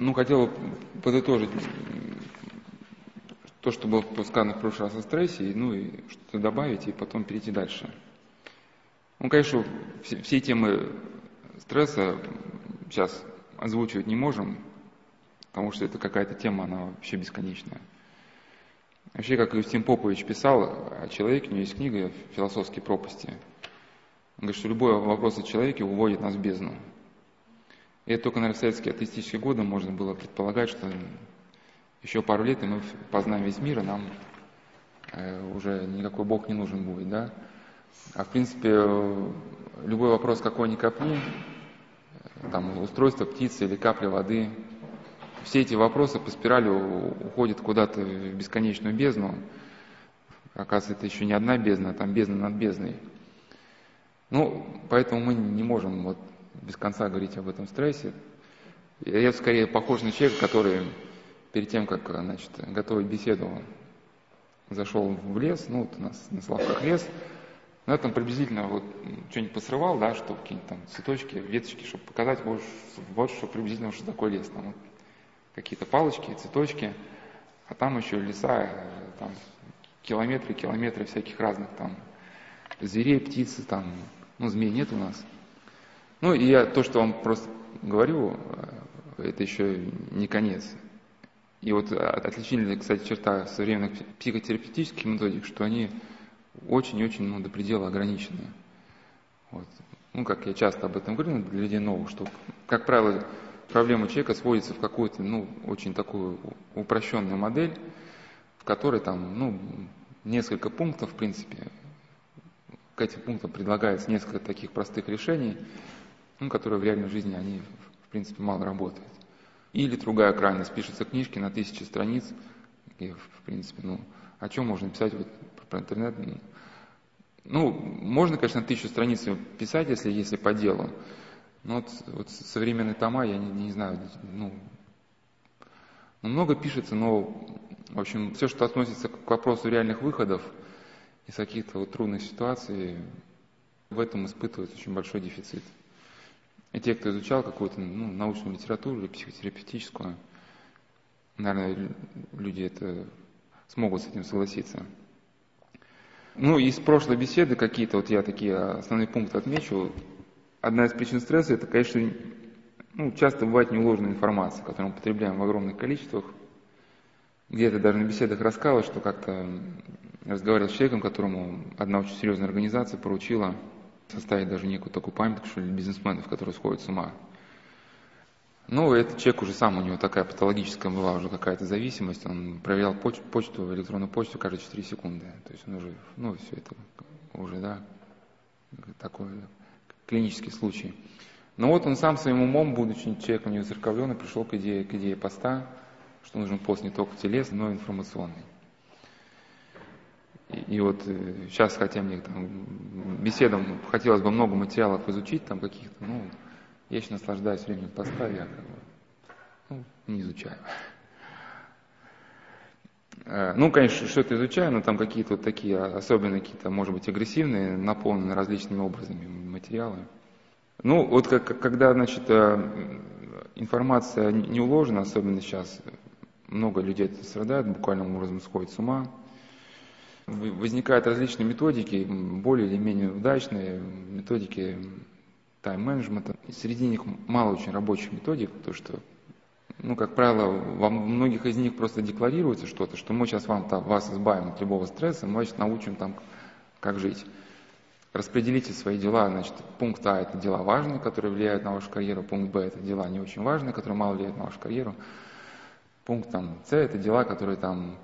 Ну, хотел бы подытожить то, что было сказано в прошлый раз о стрессе, ну и что-то добавить, и потом перейти дальше. Ну, конечно, все, все темы стресса сейчас озвучивать не можем, потому что это какая-то тема, она вообще бесконечная. Вообще, как Юстин Попович писал о человеке, у него есть книга «Философские пропасти». Он говорит, что любой вопрос о человеке уводит нас в бездну. И это только, наверное, в советские атеистические годы можно было предполагать, что еще пару лет, и мы познаем весь мир, и нам э, уже никакой Бог не нужен будет, да. А в принципе, любой вопрос, какой ни копни, там, устройство птицы или капля воды, все эти вопросы по спирали уходят куда-то в бесконечную бездну. Оказывается, это еще не одна бездна, а там бездна над бездной. Ну, поэтому мы не можем вот без конца говорить об этом стрессе. Я скорее похож на человека, который перед тем, как значит, готовить беседу, зашел в лес, ну вот у нас на Славках лес, на этом приблизительно вот что-нибудь посрывал, да, чтобы какие-нибудь там цветочки, веточки, чтобы показать вот, вот что приблизительно, что такое лес. Там вот какие-то палочки, цветочки, а там еще леса, там километры, километры всяких разных там зверей, птиц, там, ну, змей нет у нас. Ну, и я то, что вам просто говорю, э, это еще не конец. И вот отличительная, кстати, черта современных психотерапевтических методик, что они очень-очень ну, до предела ограничены. Вот. Ну, как я часто об этом говорю для людей новых, что, как правило, проблема человека сводится в какую-то, ну, очень такую упрощенную модель, в которой там, ну, несколько пунктов, в принципе, к этим пунктам предлагается несколько таких простых решений, ну, которые в реальной жизни, они, в принципе, мало работают. Или другая крайность, пишутся книжки на тысячи страниц, и, в принципе, ну, о чем можно писать вот про интернет? Ну, можно, конечно, тысячу страниц писать, если, если по делу, но вот, вот современные тома, я не, не знаю, ну, ну, много пишется, но, в общем, все, что относится к вопросу реальных выходов из каких-то вот трудных ситуаций, в этом испытывают очень большой дефицит. И те, кто изучал какую-то ну, научную литературу или психотерапевтическую, наверное, люди это смогут с этим согласиться. Ну, из прошлой беседы какие-то, вот я такие основные пункты отмечу. Одна из причин стресса – это, конечно, ну, часто бывает неуложенная информация, которую мы потребляем в огромных количествах. Где-то даже на беседах рассказывал, что как-то разговаривал с человеком, которому одна очень серьезная организация поручила составить даже некую такую памятку, что ли, бизнесменов, которые сходят с ума. Ну, этот человек уже сам, у него такая патологическая была уже какая-то зависимость, он проверял почту, почту электронную почту каждые 4 секунды. То есть он уже, ну, все это уже, да, такой клинический случай. Но вот он сам своим умом, будучи человеком невоцерковленным, пришел к идее, к идее поста, что нужен пост не только телесный, но и информационный. И, вот сейчас, э, хотя мне там беседам хотелось бы много материалов изучить, там каких-то, ну, я еще наслаждаюсь временем поста, я как бы, ну, не изучаю. Э, ну, конечно, что-то изучаю, но там какие-то вот такие особенные, какие-то, может быть, агрессивные, наполненные различными образами материалы. Ну, вот как, когда, значит, э, информация не уложена, особенно сейчас, много людей страдает, буквально образом сходит с ума, возникают различные методики, более или менее удачные методики тайм-менеджмента. Среди них мало очень рабочих методик, потому что, ну, как правило, во многих из них просто декларируется что-то, что мы сейчас вам, там, вас избавим от любого стресса, мы сейчас научим там, как жить. Распределите свои дела, значит, пункт А – это дела важные, которые влияют на вашу карьеру, пункт Б – это дела не очень важные, которые мало влияют на вашу карьеру, пункт там, С – это дела, которые там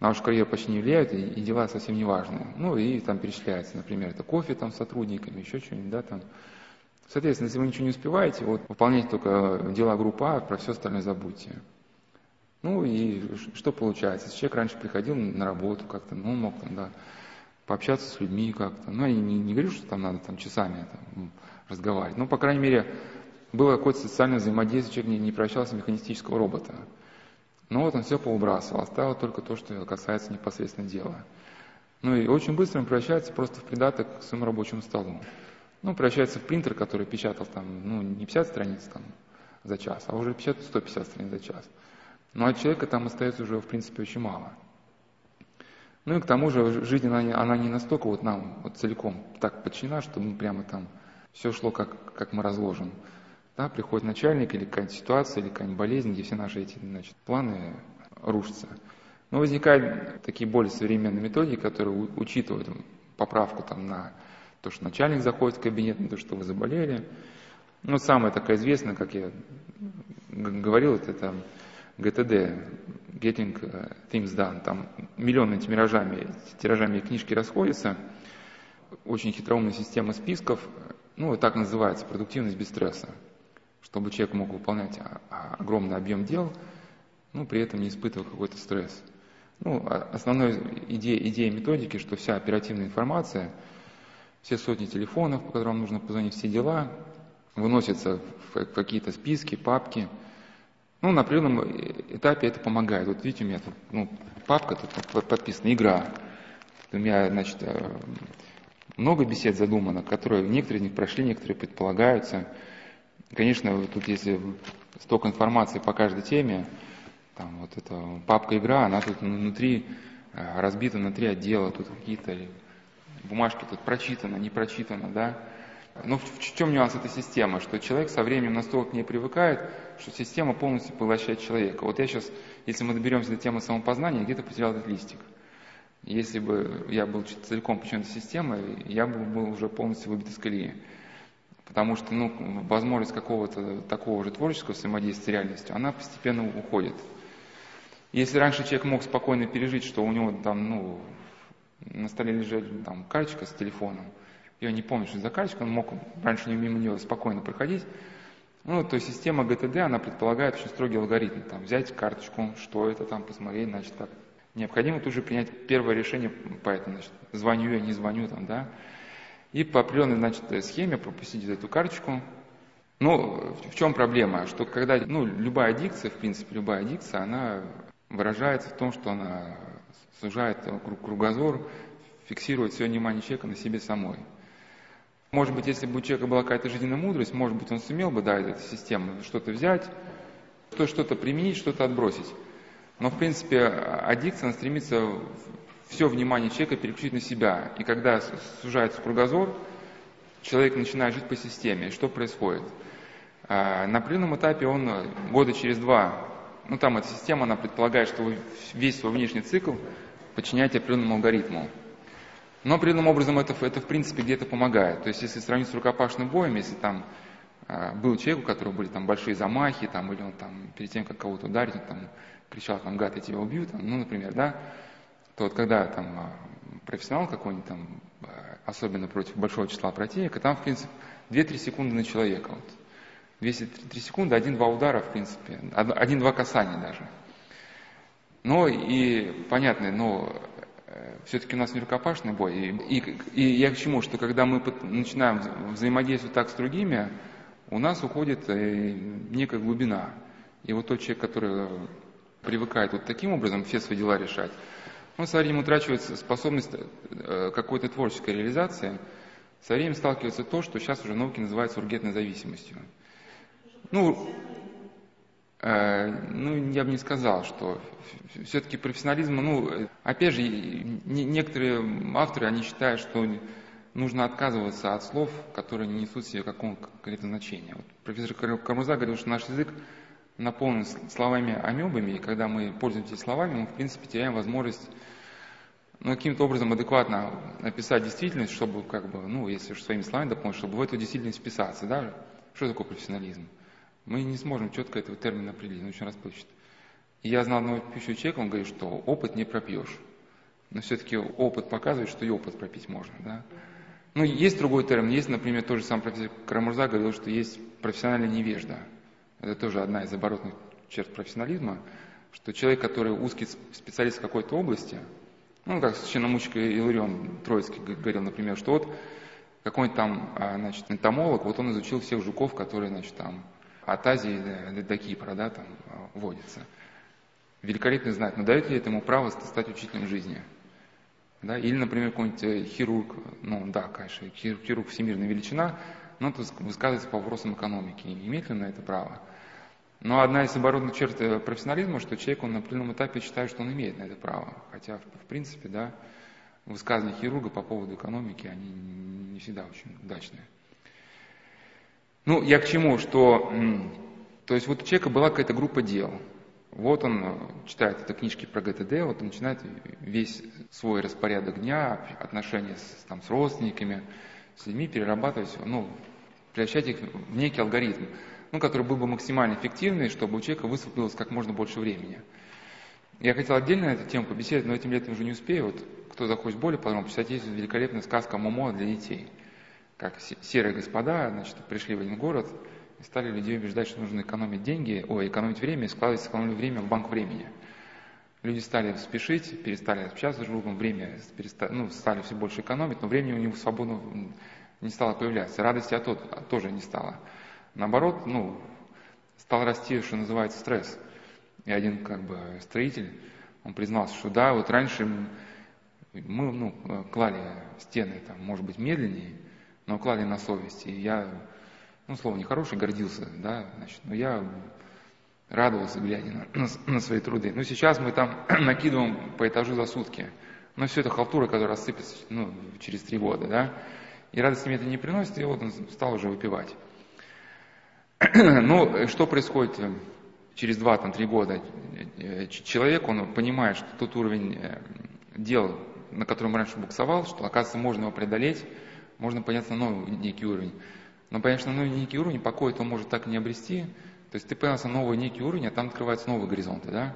на вашу карьеру почти не влияют, и, и дела совсем не важные. Ну, и там перечисляется, например, это кофе там с сотрудниками, еще что-нибудь, да, там. Соответственно, если вы ничего не успеваете, вот выполняйте только дела группы А, про все остальное забудьте. Ну и что получается? Если человек раньше приходил на работу как-то, ну, мог там, да, пообщаться с людьми как-то. Ну, я не, не говорю, что там надо там часами там, разговаривать. Но, по крайней мере, было какое-то социальное взаимодействие, человек не, не превращался в механистического робота. Но вот он все поубрасывал, оставил только то, что касается непосредственно дела. Ну и очень быстро он превращается просто в придаток к своему рабочему столу. Ну, превращается в принтер, который печатал там, ну, не 50 страниц там, за час, а уже печатают 150 страниц за час. Ну а человека там остается уже, в принципе, очень мало. Ну и к тому же жизнь, она, она не настолько вот нам вот целиком так подчинена, что мы прямо там все шло, как, как мы разложим. Да, приходит начальник или какая-нибудь ситуация, или какая-нибудь болезнь, где все наши эти значит, планы рушатся. Но возникают такие более современные методики, которые учитывают поправку там, на то, что начальник заходит в кабинет, на то, что вы заболели. Ну, самая такая известная, как я говорил, это, это GTD, Getting Things Done. Там миллионными тиражами, тиражами книжки расходятся. Очень хитроумная система списков. Ну, так называется, продуктивность без стресса. Чтобы человек мог выполнять огромный объем дел, ну, при этом не испытывая какой-то стресс. Ну, а основной идея, идея методики, что вся оперативная информация, все сотни телефонов, по которым нужно позвонить, все дела, выносятся в какие-то списки, папки. Ну, на определенном этапе это помогает. Вот видите, у меня тут ну, папка, тут подписана «Игра». У меня, значит, э, много бесед задумано, которые, некоторые из них прошли, некоторые предполагаются. Конечно, тут если столько информации по каждой теме, там вот эта папка игра, она тут внутри э, разбита на три отдела, тут какие-то бумажки тут прочитано, не прочитано, да. Но в, в чем нюанс этой системы? Что человек со временем настолько к ней привыкает, что система полностью поглощает человека. Вот я сейчас, если мы доберемся до темы самопознания, где-то потерял этот листик. Если бы я был целиком подчинен системой, я бы был уже полностью выбит из колеи. Потому что ну, возможность какого-то такого же творческого взаимодействия с реальностью, она постепенно уходит. Если раньше человек мог спокойно пережить, что у него там, ну, на столе лежит там карточка с телефоном, он не помнит, что за карточка, он мог раньше мимо нее спокойно проходить, ну, то есть система ГТД, она предполагает очень строгий алгоритм. Там, взять карточку, что это там, посмотреть, значит, так. Необходимо тут же принять первое решение по этому, значит, звоню я, не звоню, там, да. И по определенной, значит, схеме пропустить эту карточку, ну, в чем проблема? Что когда, ну, любая дикция, в принципе, любая дикция, она выражается в том, что она сужает кругозор, фиксирует все внимание человека на себе самой. Может быть, если бы у человека была какая-то жизненная мудрость, может быть, он сумел бы, да, эту систему что-то взять, что-то применить, что-то отбросить. Но, в принципе, аддикция, она стремится все внимание человека переключить на себя. И когда сужается кругозор, человек начинает жить по системе. Что происходит? А, на определенном этапе он года через два ну там эта система, она предполагает, что вы весь свой внешний цикл подчиняете определенному алгоритму. Но определенным образом это, это в принципе где-то помогает. То есть если сравнить с рукопашным боем, если там э, был человек, у которого были там большие замахи, там, или он там перед тем, как кого-то ударить, он там кричал, там, гад, я тебя убью, там, ну, например, да, то вот когда там профессионал какой-нибудь там, особенно против большого числа противника, там, в принципе, 2-3 секунды на человека. Вот. 203 секунды, один-два удара, в принципе, один-два касания даже. Но и понятно, но э, все-таки у нас не рукопашный бой. И, и, и я к чему, что когда мы начинаем взаимодействовать так с другими, у нас уходит э, некая глубина. И вот тот человек, который привыкает вот таким образом все свои дела решать, он со временем утрачивает способность э, какой-то творческой реализации, со временем сталкивается то, что сейчас уже науки называют ургентной зависимостью. Ну, э, ну, я бы не сказал, что все-таки профессионализм, ну, опять же, не, некоторые авторы, они считают, что нужно отказываться от слов, которые не несут себе какого-то значения. Вот профессор Кармуза говорил, что наш язык наполнен словами-амебами, и когда мы пользуемся словами, мы, в принципе, теряем возможность ну, каким-то образом адекватно описать действительность, чтобы, как бы, ну, если уж своими словами дополнить, чтобы в эту действительность вписаться, да? Что такое профессионализм? Мы не сможем четко этого термина определить, он очень расплывчат. И я знал одного пьющего человека, он говорит, что опыт не пропьешь. Но все-таки опыт показывает, что и опыт пропить можно. Да? Ну, есть другой термин. Есть, например, тот же сам профессор Карамурза говорил, что есть профессиональная невежда. Это тоже одна из оборотных черт профессионализма, что человек, который узкий специалист в какой-то области, ну, как священномучка Иларион Троицкий говорил, например, что вот какой-нибудь там, а, значит, энтомолог, вот он изучил всех жуков, которые, значит, там от Азии до Кипра, да, там а, водится. Великолепно знать, но дает ли это ему право стать учителем жизни? Да? Или, например, какой-нибудь э, хирург, ну да, конечно, хирург всемирная величина, но тут высказывается по вопросам экономики. Имеет ли на это право? Но одна из оборотных черт э, профессионализма, что человек, он на определенном этапе считает, что он имеет на это право. Хотя, в принципе, да, высказывания хирурга по поводу экономики, они не всегда очень удачные. Ну, я к чему, что, то есть вот у человека была какая-то группа дел. Вот он э, читает это книжки про ГТД, вот он начинает весь свой распорядок дня, отношения с, там, с родственниками, с людьми перерабатывать, ну, превращать их в некий алгоритм ну, который был бы максимально эффективный, чтобы у человека высвободилось как можно больше времени. Я хотел отдельно на эту тему побеседовать, но этим летом уже не успею. Вот, кто захочет более подробно почитать, есть великолепная сказка Момо для детей. Как серые господа значит, пришли в один город и стали людей убеждать, что нужно экономить деньги, ой, экономить время и складывать сэкономленное время в банк времени. Люди стали спешить, перестали общаться с друг другом, время перестали, ну, стали все больше экономить, но времени у них свободно не стало появляться. Радости от того тоже не стало. Наоборот, ну, стал расти, что называется, стресс. И один как бы строитель, он признался, что да, вот раньше мы ну, клали стены, там, может быть, медленнее, но клали на совесть. И я, ну, слово нехорошее, гордился, да, значит, но я радовался, глядя на, на, на свои труды. Но сейчас мы там накидываем по этажу за сутки. Но все это халтура, которая рассыпется ну, через три года, да. И радости мне это не приносит, и вот он стал уже выпивать. Ну, что происходит э, через 2-3 года? Э, человек, он понимает, что тот уровень э, дел, на котором раньше буксовал, что, оказывается, можно его преодолеть, можно подняться на новый некий уровень. Но, конечно, на новый некий уровень покой он может так и не обрести. То есть ты поднялся новый некий уровень, а там открываются новые горизонты, да?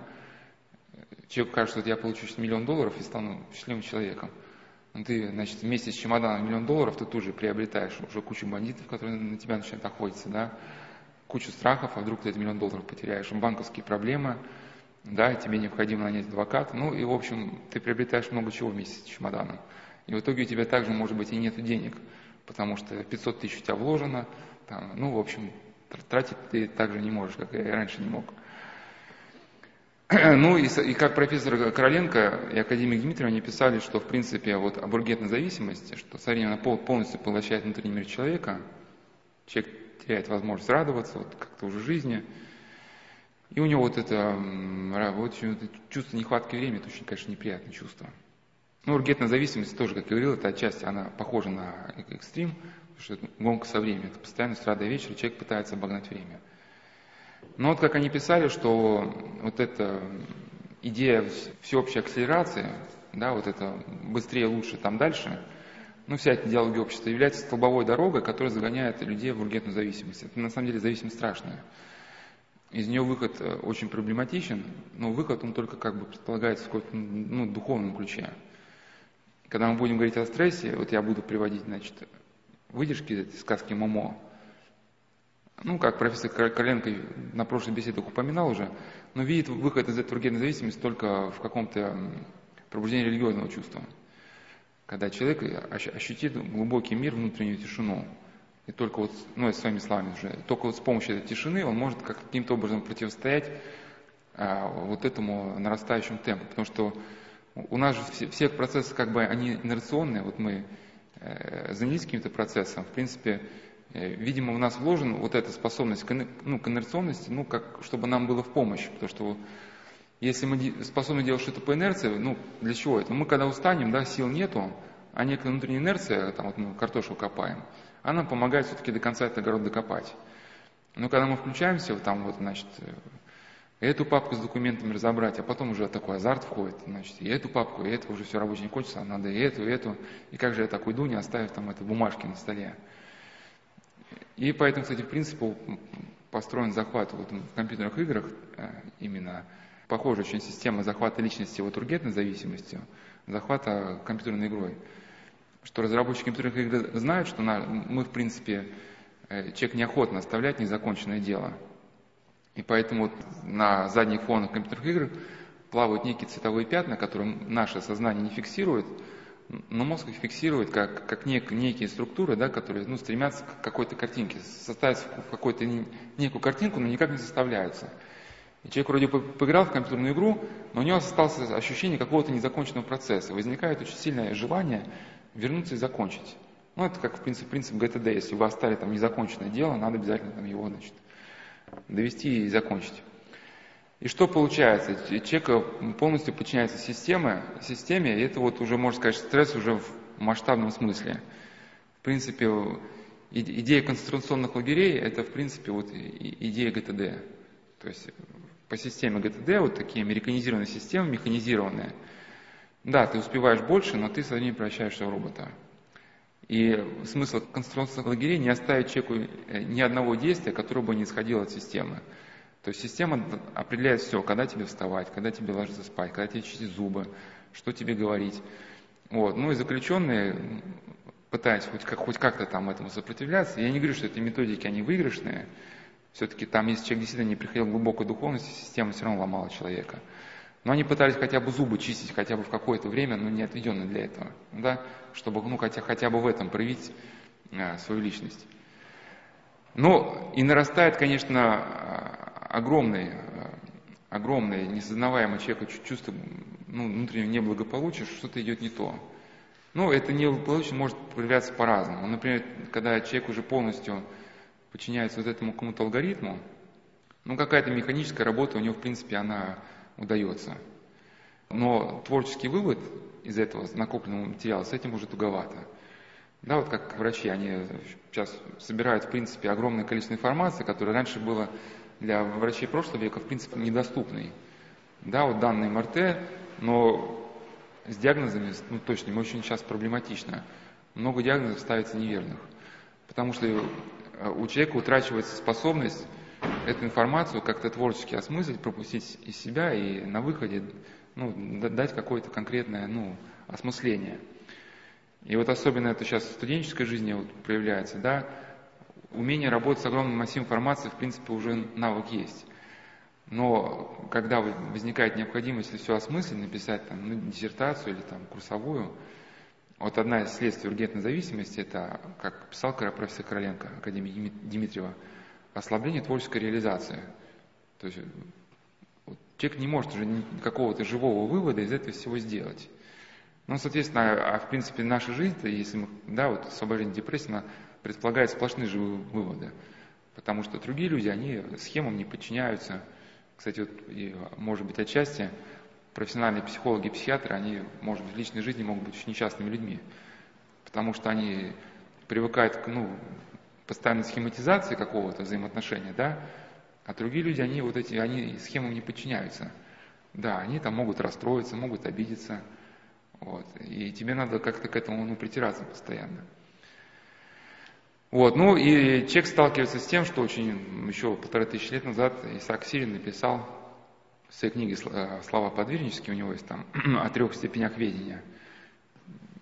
Человеку кажется, что я получу миллион долларов и стану счастливым человеком. Но ты, значит, вместе с чемоданом миллион долларов ты тут же приобретаешь уже кучу бандитов, которые на тебя начинают охотиться, да? кучу страхов, а вдруг ты этот миллион долларов потеряешь, банковские проблемы, да, тебе необходимо нанять адвоката, ну и, в общем, ты приобретаешь много чего вместе с чемоданом. И в итоге у тебя также, может быть, и нет денег, потому что 500 тысяч у тебя вложено, там, ну, в общем, тратить ты также не можешь, как я и раньше не мог. Ну и, и как профессор Короленко и академик Дмитриев, они писали, что в принципе вот об ургентной зависимости, что со временем полностью поглощает внутренний мир человека, человек теряет возможность радоваться вот как-то уже жизни. И у него вот это, вот, чувство нехватки времени, это очень, конечно, неприятное чувство. Ну, ургентная зависимость тоже, как я говорил, это отчасти она похожа на экстрим, что это гонка со временем, это постоянно с утра вечера человек пытается обогнать время. Но вот как они писали, что вот эта идея всеобщей акселерации, да, вот это быстрее, лучше, там дальше – ну, вся эта идеология общества является столбовой дорогой, которая загоняет людей в ургентную зависимость. Это на самом деле зависимость страшная. Из нее выход э, очень проблематичен, но выход он только как бы предполагается в каком-то ну, духовном ключе. Когда мы будем говорить о стрессе, вот я буду приводить, значит, выдержки этой сказки Момо. Ну, как профессор Короленко на прошлой беседе упоминал уже, но видит выход из этой ургентной зависимости только в каком-то пробуждении религиозного чувства когда человек ощутит глубокий мир, внутреннюю тишину. И только вот, ну, я своими словами уже, только вот с помощью этой тишины он может каким-то образом противостоять а, вот этому нарастающему темпу. Потому что у нас же все, все процессы, как бы, они инерционные. Вот мы занялись каким-то процессом. В принципе, э, видимо, в нас вложена вот эта способность ну, к инерционности, ну, как, чтобы нам было в помощь. Потому что если мы способны делать что-то по инерции, ну, для чего это? Мы когда устанем, да, сил нету, а некая внутренняя инерция, там вот мы картошку копаем, она помогает все-таки до конца этот огород докопать. Но когда мы включаемся, вот там вот, значит, э, эту папку с документами разобрать, а потом уже такой азарт входит, значит, и эту папку, и это уже все рабочее не кончится, а надо и эту, и эту, и как же я так уйду, не оставив там это бумажки на столе. И поэтому, кстати, в принципе, построен захват вот в компьютерных играх э, именно похожая очень система захвата личности вот ургентной зависимостью, захвата компьютерной игрой. Что разработчики компьютерных игр знают, что на, мы, в принципе, э, человек неохотно оставляет незаконченное дело. И поэтому на задних фонах компьютерных игр плавают некие цветовые пятна, которые наше сознание не фиксирует, но мозг их фиксирует как, как нек, некие структуры, да, которые ну, стремятся к какой-то картинке, составить в какую-то некую картинку, но никак не составляются. И человек вроде бы поиграл в компьютерную игру, но у него осталось ощущение какого-то незаконченного процесса. Возникает очень сильное желание вернуться и закончить. Ну, это как, в принципе, принцип ГТД. Если вы оставили там незаконченное дело, надо обязательно там его, значит, довести и закончить. И что получается? Человек полностью подчиняется системе, системе, и это вот уже, можно сказать, стресс уже в масштабном смысле. В принципе, идея концентрационных лагерей – это, в принципе, вот идея ГТД. То есть по системе ГТД, вот такие американизированные системы, механизированные. Да, ты успеваешь больше, но ты со временем превращаешься в робота. И смысл концентрационных лагерей не оставить человеку э, ни одного действия, которое бы не исходило от системы. То есть система определяет все, когда тебе вставать, когда тебе ложиться спать, когда тебе чистить зубы, что тебе говорить. Вот. Ну и заключенные, пытаясь хоть, как, хоть как-то там этому сопротивляться, я не говорю, что эти методики, они выигрышные, все-таки там, если человек действительно не приходил к глубокой духовности, система все равно ломала человека. Но они пытались хотя бы зубы чистить хотя бы в какое-то время, но не отведенное для этого, да, чтобы ну, хотя, хотя бы в этом проявить э, свою личность. Ну и нарастает, конечно, огромное, огромное, несознаваемое человеку чувство ну, внутреннего неблагополучия, что что-то идет не то. Ну, это неблагополучие может проявляться по-разному. Например, когда человек уже полностью подчиняется вот этому какому-то алгоритму, ну, какая-то механическая работа у него, в принципе, она удается. Но творческий вывод из этого накопленного материала, с этим уже туговато. Да, вот как врачи, они сейчас собирают, в принципе, огромное количество информации, которое раньше было для врачей прошлого века, в принципе, недоступный. Да, вот данные МРТ, но с диагнозами, ну, точно, очень сейчас проблематично. Много диагнозов ставится неверных. Потому что э, у человека утрачивается способность эту информацию как-то творчески осмыслить, пропустить из себя и на выходе ну, дать какое-то конкретное ну, осмысление. И вот особенно это сейчас в студенческой жизни вот проявляется, да, умение работать с огромным массивом информации, в принципе, уже навык есть. Но когда возникает необходимость все осмыслить, написать там, ну, диссертацию или там, курсовую, вот одна из следствий ургентной зависимости, это, как писал профессор Короленко, Академии Дмитриева, ослабление творческой реализации. То есть вот, человек не может уже какого-то живого вывода из этого всего сделать. Ну, соответственно, а, а в принципе наша жизнь, если мы, да, вот освобождение депрессии, она предполагает сплошные живые выводы. Потому что другие люди, они схемам не подчиняются. Кстати, вот, и, может быть, отчасти профессиональные психологи и психиатры, они, может быть, в личной жизни могут быть очень несчастными людьми. Потому что они привыкают к ну, постоянной схематизации какого-то взаимоотношения, да, а другие люди, они вот эти, они схемам не подчиняются. Да, они там могут расстроиться, могут обидеться. Вот. И тебе надо как-то к этому ну, притираться постоянно. Вот, ну и человек сталкивается с тем, что очень еще полторы тысячи лет назад Исаак Сирин написал в своей книге «Слова подвижнические», у него есть там о трех степенях ведения.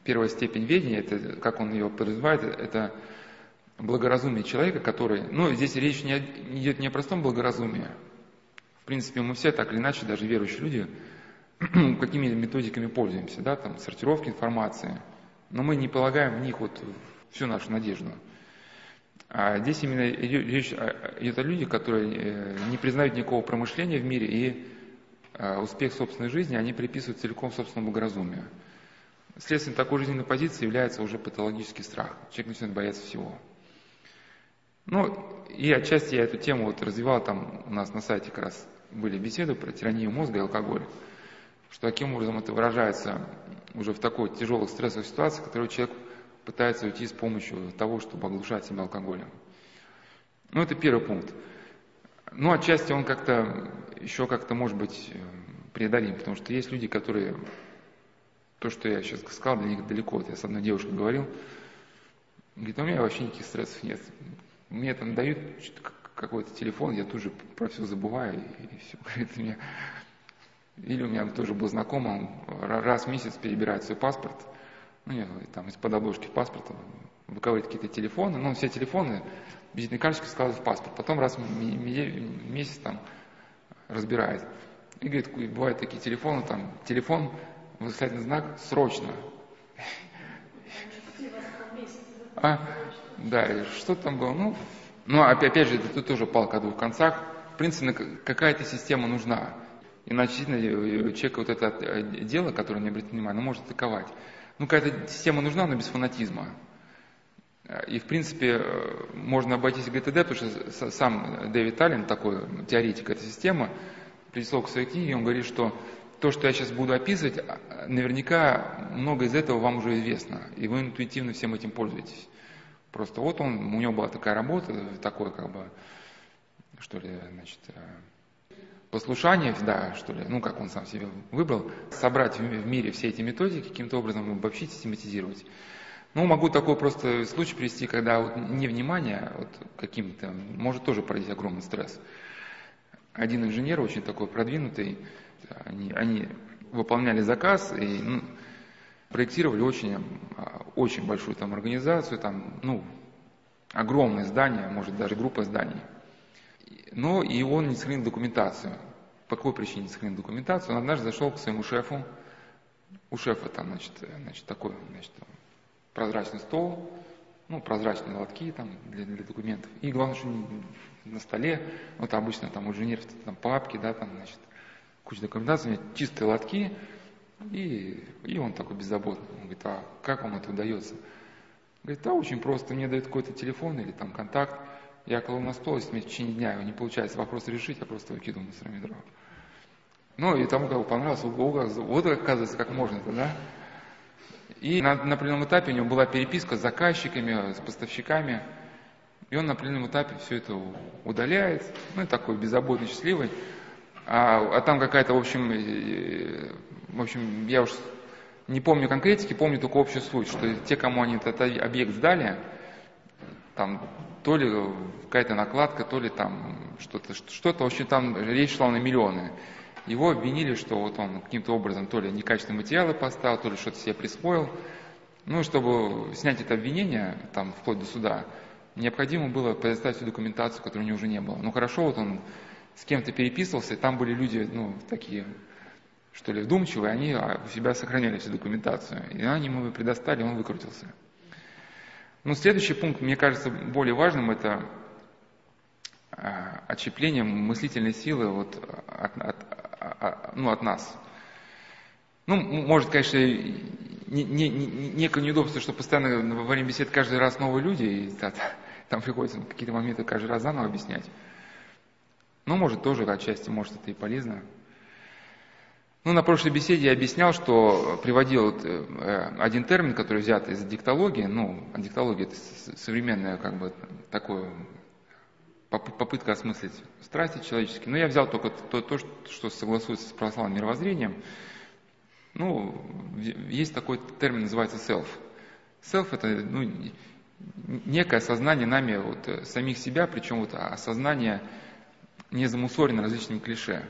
Первая степень ведения, это, как он ее подразумевает, это благоразумие человека, который... Ну, здесь речь не идет не о простом благоразумии. В принципе, мы все так или иначе, даже верующие люди, какими методиками пользуемся, да, там, сортировки информации. Но мы не полагаем в них вот всю нашу надежду. А здесь именно речь идет о людях, которые э, не признают никакого промышления в мире и э, успех собственной жизни они приписывают целиком собственному благоразумию. Следствием такой жизненной позиции является уже патологический страх. Человек начинает бояться всего. Ну, и отчасти я эту тему вот развивал, там у нас на сайте как раз были беседы про тиранию мозга и алкоголь. Что таким образом это выражается уже в такой тяжелых стрессовых ситуациях, в которой человек пытается уйти с помощью того, чтобы оглушать себя алкоголем. Ну, это первый пункт. Ну, отчасти он как-то, еще как-то, может быть, э, преодолим, потому что есть люди, которые, то, что я сейчас сказал, для них далеко. Вот я с одной девушкой говорил, говорит, «А у меня вообще никаких стрессов нет. Мне там дают какой-то телефон, я тут же про все забываю, и все. Говорит, мне... Или у меня тоже был знакомый, он раз в месяц перебирает свой паспорт – ну, я, там из-под обложки паспорта выковывает какие-то телефоны, ну, все телефоны, визитные карточки складывает в паспорт, потом раз в месяц там разбирает. И говорит, бывают такие телефоны, там, телефон, восклицательный знак, срочно. А, да, что там было? Ну, ну опять, опять же, это тут тоже палка о двух концах. В принципе, какая-то система нужна. Иначе человек вот это э, дело, которое не обратит внимания, может атаковать. Ну, какая-то система нужна, но без фанатизма. И, в принципе, можно обойтись ГТД, потому что сам Дэвид Таллин, такой теоретик этой системы, предислов к своей книге, он говорит, что то, что я сейчас буду описывать, наверняка много из этого вам уже известно, и вы интуитивно всем этим пользуетесь. Просто вот он, у него была такая работа, такое как бы, что ли, значит, послушание, да, что ли, ну, как он сам себе выбрал, собрать в мире все эти методики, каким-то образом обобщить, систематизировать. Ну, могу такой просто случай привести, когда вот невнимание вот каким-то может тоже породить огромный стресс. Один инженер, очень такой продвинутый, они, они выполняли заказ и ну, проектировали очень, очень большую там организацию, там, ну, огромное здание, может даже группа зданий. Но и он не сохранил документацию. По какой причине не сохранил документацию? Он однажды зашел к своему шефу. У шефа там, значит, значит такой, значит, прозрачный стол, ну, прозрачные лотки там для, для документов. И главное, что на столе, вот обычно там у инженеров там папки, да, там, значит, куча документации, чистые лотки, и, и он такой беззаботный. Он говорит, а как вам это удается? Говорит, да, очень просто, мне дают какой-то телефон или там контакт, я кладу на стол, если мне в течение дня его не получается вопрос решить, я просто выкидываю мусорное ведро. Ну, и тому, кому понравилось, вот оказывается, как можно-то, да? И на, на определенном этапе у него была переписка с заказчиками, с поставщиками, и он на определенном этапе все это удаляет, ну, и такой беззаботный, счастливый. А, а там какая-то, в общем, э, в общем, я уж не помню конкретики, помню только общий случай, что те, кому они этот объект сдали, там то ли какая-то накладка, то ли там что-то, что-то, в общем, там речь шла на миллионы. Его обвинили, что вот он каким-то образом то ли некачественные материалы поставил, то ли что-то себе присвоил. Ну, чтобы снять это обвинение, там, вплоть до суда, необходимо было предоставить всю документацию, которой у него уже не было. Ну, хорошо, вот он с кем-то переписывался, и там были люди, ну, такие, что ли, вдумчивые, они а, у себя сохраняли всю документацию. И они ему предоставили, он выкрутился. Ну, следующий пункт, мне кажется, более важным, это а, отщепление мыслительной силы вот от, от, от, ну, от нас. Ну, может, конечно, не, не, не, некое неудобство, что постоянно во время бесед каждый раз новые люди, и да, там приходится какие-то моменты каждый раз заново объяснять. Ну, может, тоже отчасти, может, это и полезно. Ну, на прошлой беседе я объяснял, что приводил вот, э, один термин, который взят из диктологии. Ну, диктология – это современная, как бы, такое попытка осмыслить страсти человеческие. Но я взял только то, то что согласуется с православным мировоззрением. Ну, есть такой термин, называется self. Self – это ну, некое осознание нами вот, э, самих себя, причем вот осознание – не замусорены различными клише.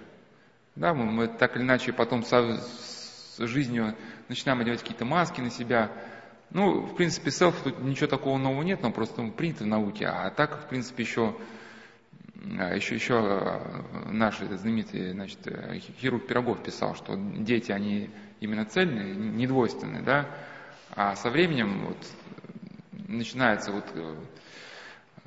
Да, мы, мы так или иначе потом со, с жизнью начинаем одевать какие-то маски на себя. Ну, в принципе, селф тут ничего такого нового нет, но просто принято в науке. А так, в принципе, еще, еще, еще наш знаменитый значит, хирург Пирогов писал, что дети, они именно цельные, недвойственные, да, а со временем вот, начинается вот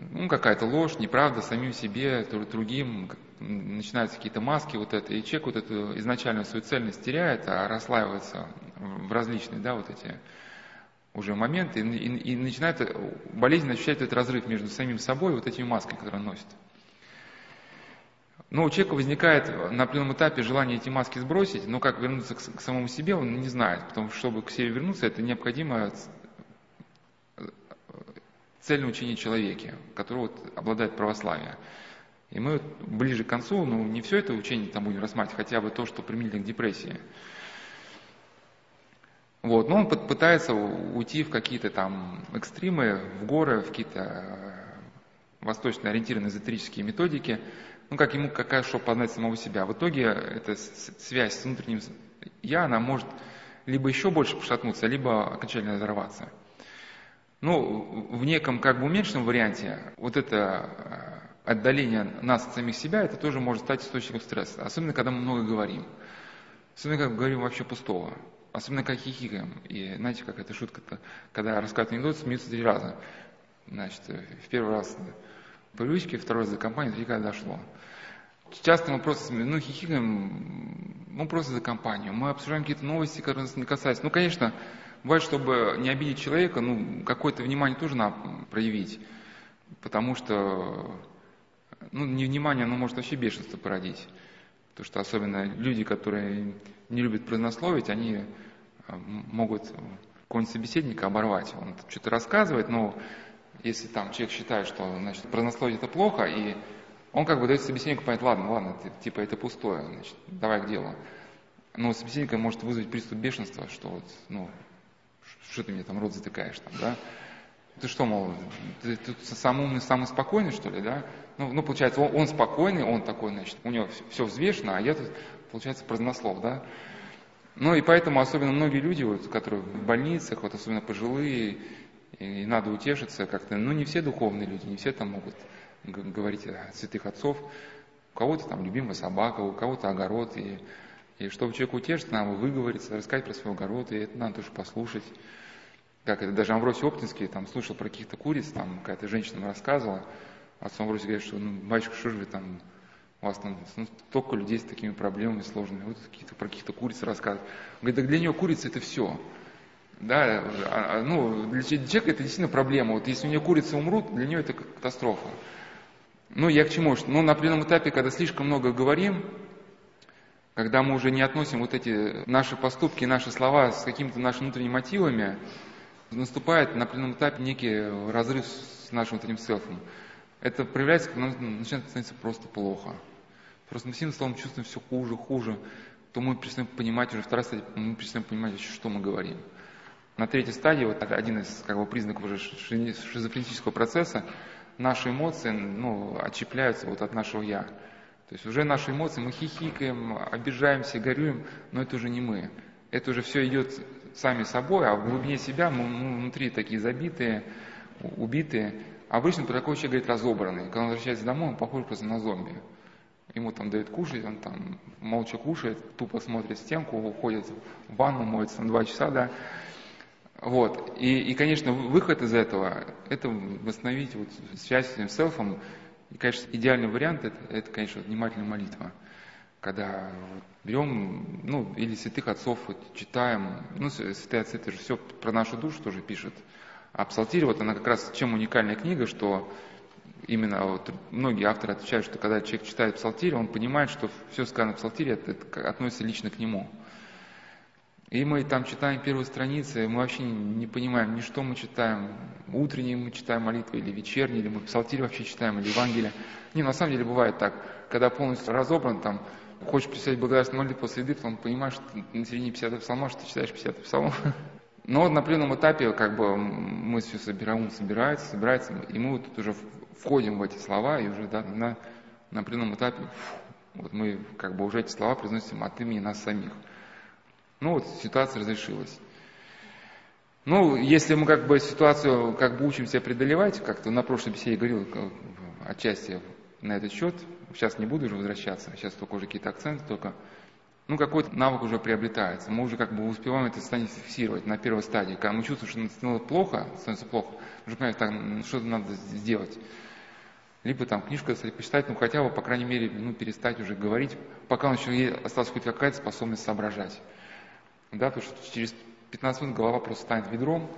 ну, какая-то ложь, неправда самим себе, другим, начинаются какие-то маски вот это, и человек вот эту изначальную свою цельность теряет, а расслаивается в различные, да, вот эти уже моменты, и, и, и начинает болезненно ощущать этот разрыв между самим собой и вот этими масками, которые он носит. Но у человека возникает на определенном этапе желание эти маски сбросить, но как вернуться к, к самому себе, он не знает, потому что чтобы к себе вернуться, это необходимо цельное учение человеке, который вот обладает православием. И мы ближе к концу, ну, не все это учение там будем рассматривать, хотя бы то, что применительно к депрессии. Вот, но он пытается уйти в какие-то там экстримы, в горы, в какие-то э, восточно ориентированные эзотерические методики, ну, как ему какая чтобы познать самого себя. В итоге эта связь с внутренним «я», она может либо еще больше пошатнуться, либо окончательно взорваться. Ну, в неком как бы уменьшенном варианте вот это э, отдаление нас от самих себя, это тоже может стать источником стресса. Особенно, когда мы много говорим. Особенно, когда говорим вообще пустого. Особенно, как хихикаем. И знаете, как эта шутка-то, когда рассказывают анекдот, смеются три раза. Значит, в первый раз по привычке, второй раз за компанию, третий раз дошло. Часто мы просто ну, хихикаем, ну, просто за компанию. Мы обсуждаем какие-то новости, которые нас не касаются. Ну, конечно, Бывает, чтобы не обидеть человека, ну, какое-то внимание тоже надо проявить, потому что, ну, невнимание, оно может вообще бешенство породить. Потому что особенно люди, которые не любят празднословить, они а, могут какого-нибудь собеседника оборвать. Он что-то рассказывает, но если там человек считает, что значит, празднословие это плохо, и он как бы дает собеседнику понять, ладно, ладно, ты, типа это пустое, значит, давай к делу. Но собеседника может вызвать приступ бешенства, что вот, ну, что ты мне там рот затыкаешь там, да? Ты что, мол, ты, ты самый умный, самый спокойный, что ли, да? Ну, ну получается, он, он спокойный, он такой, значит, у него все, все взвешено, а я тут, получается, празднослов, да? Ну и поэтому особенно многие люди, вот, которые в больницах, вот особенно пожилые, и надо утешиться как-то, ну не все духовные люди, не все там могут говорить о святых отцов, у кого-то там любимая собака, у кого-то огород, и, и чтобы человек утешиться, надо выговориться, рассказать про свой огород, и это надо тоже послушать. Как это, даже Амвросий Оптинский там слушал про каких-то куриц, там какая-то женщина рассказывала, а отцу Амвросий говорит, что, ну, батюшка, что же вы там, у вас там ну, столько людей с такими проблемами сложными, вот какие-то, про каких-то куриц рассказывают. Он говорит, так для нее курица это все. Да, а, а, ну, для человека это действительно проблема. Вот если у нее курицы умрут, для нее это катастрофа. Ну, я к чему? Ну, на определенном этапе, когда слишком много говорим, когда мы уже не относим вот эти наши поступки, наши слова с какими-то нашими внутренними мотивами, наступает на определенном этапе некий разрыв с нашим вот этим селфом. Это проявляется, когда нам начинает становиться просто плохо. Просто мы сильно стало чувствуем все хуже, хуже, то мы перестаем понимать, уже вторая стадия, мы перестаем понимать, что мы говорим. На третьей стадии, вот один из как бы, признаков уже шизофренического процесса, наши эмоции ну, отчепляются вот от нашего «я». То есть уже наши эмоции, мы хихикаем, обижаемся, горюем, но это уже не мы. Это уже все идет сами собой, а в глубине себя мы, мы внутри такие забитые, убитые. Обычно такой человек говорит разобранный. Когда он возвращается домой, он похож просто на зомби. Ему там дают кушать, он там молча кушает, тупо смотрит стенку, уходит в ванну, моется на два часа, да, вот. И, и, конечно, выход из этого – это восстановить вот связь с этим селфом. И, конечно, идеальный вариант это, – это, конечно, внимательная молитва. Когда берем, ну, или святых отцов вот, читаем, ну, святые отцы, это же все про нашу душу тоже пишет. А Псалтирь, вот она как раз чем уникальная книга, что именно вот многие авторы отвечают, что когда человек читает Псалтирь, он понимает, что все сказанное в Псалтире это, это относится лично к нему. И мы там читаем первые страницы, мы вообще не понимаем, ни что мы читаем, утренние мы читаем молитвы, или вечерние, или мы псалтирь вообще читаем, или Евангелие. Не, на самом деле бывает так, когда полностью разобран, там, хочешь писать благодарственную молитву после еды, потом понимаешь, что на середине 50 псалма, что ты читаешь 50 псалмов. Но на определенном этапе как бы мы все собираем, собирается, собирается, и мы вот тут уже входим в эти слова, и уже да, на, на определенном этапе вот мы как бы уже эти слова произносим от имени нас самих. Ну вот ситуация разрешилась. Ну, если мы как бы ситуацию как бы учимся преодолевать, как-то на прошлой беседе говорил отчасти на этот счет, сейчас не буду уже возвращаться, сейчас только уже какие-то акценты только, ну, какой-то навык уже приобретается. Мы уже как бы успеваем это состояние фиксировать на первой стадии. Когда мы чувствуем, что становится плохо, становится плохо, уже понимаем, так, что-то надо сделать. Либо там книжку почитать, ну, хотя бы, по крайней мере, ну, перестать уже говорить, пока у нас еще осталась хоть какая-то способность соображать. Да, потому что через 15 минут голова просто станет ведром,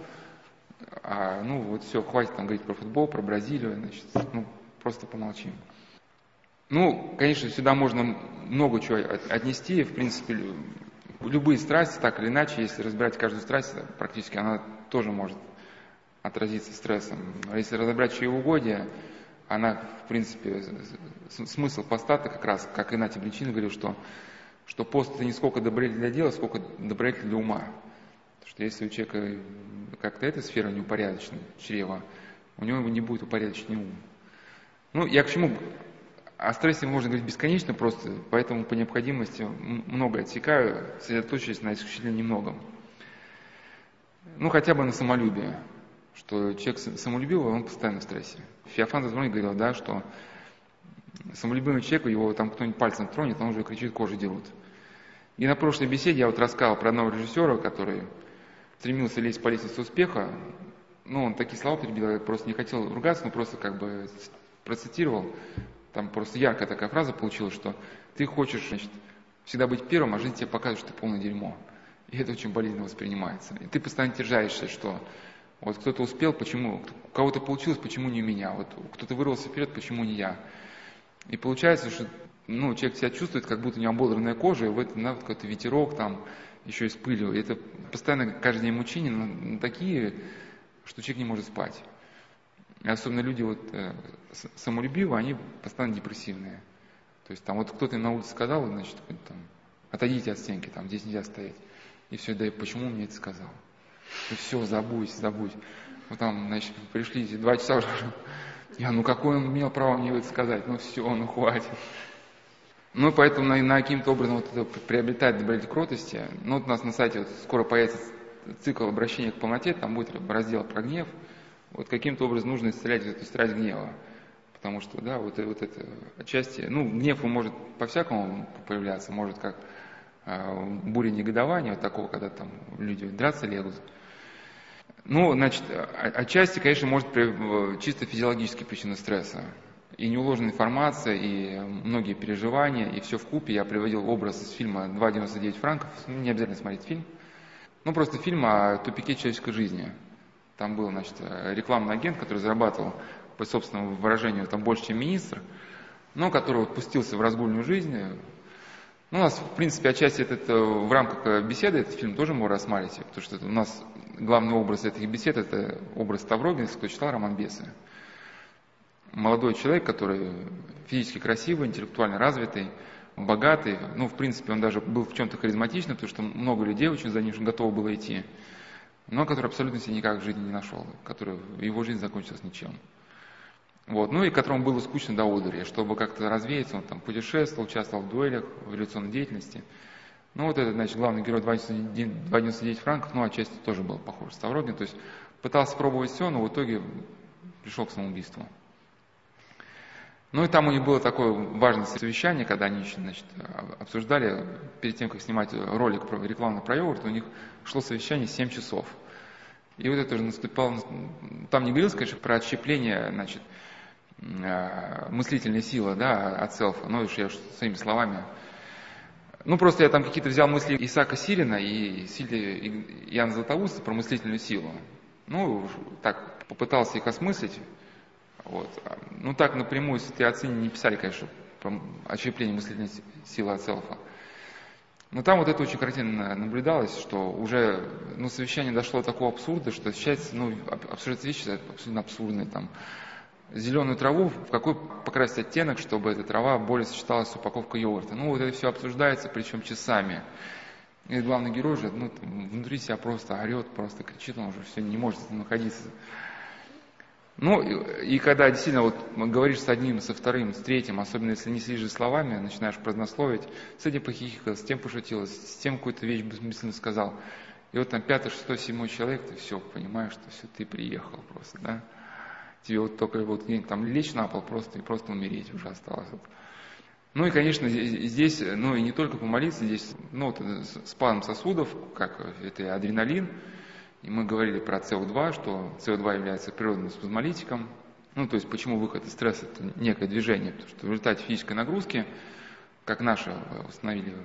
а, ну вот все, хватит там говорить про футбол, про Бразилию, значит, ну просто помолчим. Ну, конечно, сюда можно много чего отнести, в принципе, любые страсти, так или иначе, если разбирать каждую страсть, практически она тоже может отразиться стрессом. А если разобрать чревоугодие, она, в принципе, смысл поста как раз, как Игнатий Бличин говорил, что что пост это не сколько добродетель для дела, сколько добродетель для ума. Потому что если у человека как-то эта сфера неупорядочена, чрева, у него не будет упорядоченный ум. Ну, я к чему? О стрессе можно говорить бесконечно просто, поэтому по необходимости много отсекаю, сосредоточиваясь на исключительно немногом. Ну, хотя бы на самолюбие, что человек самолюбивый, он постоянно в стрессе. Феофан Зазвоник говорил, да, что самолюбивый человек, его там кто-нибудь пальцем тронет, он уже кричит, кожу дерут. И на прошлой беседе я вот рассказал про одного режиссера, который стремился лезть по лестнице успеха. Ну, он такие слова перебил, я просто не хотел ругаться, но просто как бы процитировал. Там просто яркая такая фраза получилась, что ты хочешь, значит, всегда быть первым, а жизнь тебе покажет, что ты полное дерьмо. И это очень болезненно воспринимается. И ты постоянно держаешься, что вот кто-то успел, почему, у кого-то получилось, почему не у меня, вот кто-то вырвался вперед, почему не я. И получается, что ну, человек себя чувствует, как будто у него ободранная кожа, и в этом да, какой-то ветерок там, еще и с пылью. И это постоянно каждый день мучения, но такие, что человек не может спать. И особенно люди вот э, самолюбивые, они постоянно депрессивные. То есть там вот кто-то на улице сказал, значит, там, отойдите от стенки, там здесь нельзя стоять. И все, да и почему мне это сказал? И все, забудь, забудь. Вот там, значит, пришли два часа уже. Я, ну какой он имел право мне это сказать? Ну все, ну хватит. Ну, поэтому на, на каким-то образом вот это приобретает добродетель кротости. Ну, вот у нас на сайте вот скоро появится цикл обращения к полноте, там будет раздел про гнев. Вот каким-то образом нужно исцелять эту страсть гнева. Потому что, да, вот, вот это отчасти, ну, гнев он может по-всякому появляться, может как э, буря негодования, вот такого, когда там люди драться лезут. Ну, значит, отчасти, конечно, может чисто физиологические причины стресса. И неуложенная информация, и многие переживания, и все в купе. Я приводил образ из фильма «2,99 франков». Ну, не обязательно смотреть фильм. Ну, просто фильм о тупике человеческой жизни. Там был, значит, рекламный агент, который зарабатывал, по собственному выражению, там больше, чем министр, но который пустился в разгульную жизнь. Ну, у нас, в принципе, отчасти этот, э, в рамках беседы этот фильм тоже можно рассматривать, потому что у нас главный образ этих бесед – это образ Ставрогинца, кто читал роман «Бесы». Молодой человек, который физически красивый, интеллектуально развитый, богатый, ну, в принципе, он даже был в чем-то харизматичным, потому что много людей очень за ним готово было идти, но который абсолютно себе никак в жизни не нашел, который, его жизнь закончилась ничем. Вот, ну и которому было скучно до одури, чтобы как-то развеяться, он там путешествовал, участвовал в дуэлях, в революционной деятельности – ну вот этот, значит, главный герой 2,99 франков, ну отчасти тоже был похож Ставрогин, то есть пытался пробовать все, но в итоге пришел к самоубийству. Ну и там у них было такое важное совещание, когда они значит, обсуждали, перед тем, как снимать ролик про рекламный про йогурт, у них шло совещание 7 часов. И вот это уже наступало, там не говорилось, конечно, про отщепление, значит, э, мыслительной силы, да, от селфа, но уж я своими словами ну, просто я там какие-то взял мысли Исаака Сирина и Сильди Яна Златоуста про мыслительную силу. Ну, так попытался их осмыслить. Вот. Ну, так напрямую, если ты оцени, не писали, конечно, про отщепление мыслительной силы от селфа. Но там вот это очень картинно наблюдалось, что уже ну, совещание дошло до такого абсурда, что сейчас ну, обсуждать вещи абсолютно абсурдные. Там, зеленую траву, в какой покрасить оттенок, чтобы эта трава более сочеталась с упаковкой йогурта. Ну, вот это все обсуждается, причем часами. И главный герой же ну, внутри себя просто орет, просто кричит, он уже все не может находиться. Ну, и, и когда действительно вот говоришь с одним, со вторым, с третьим, особенно если не следишь словами, начинаешь празднословить, с этим похихикал, с тем пошутил, с тем какую-то вещь бессмысленно сказал. И вот там пятый, шестой, седьмой человек, ты все понимаешь, что все, ты приехал просто, да? Тебе вот только вот там лечь на пол просто и просто умереть уже осталось. Ну и, конечно, здесь, ну и не только помолиться, здесь, ну вот спадом сосудов, как это и адреналин, и мы говорили про СО2, что СО2 является природным спазмолитиком, ну то есть почему выход из стресса – это некое движение, потому что в результате физической нагрузки, как наши установили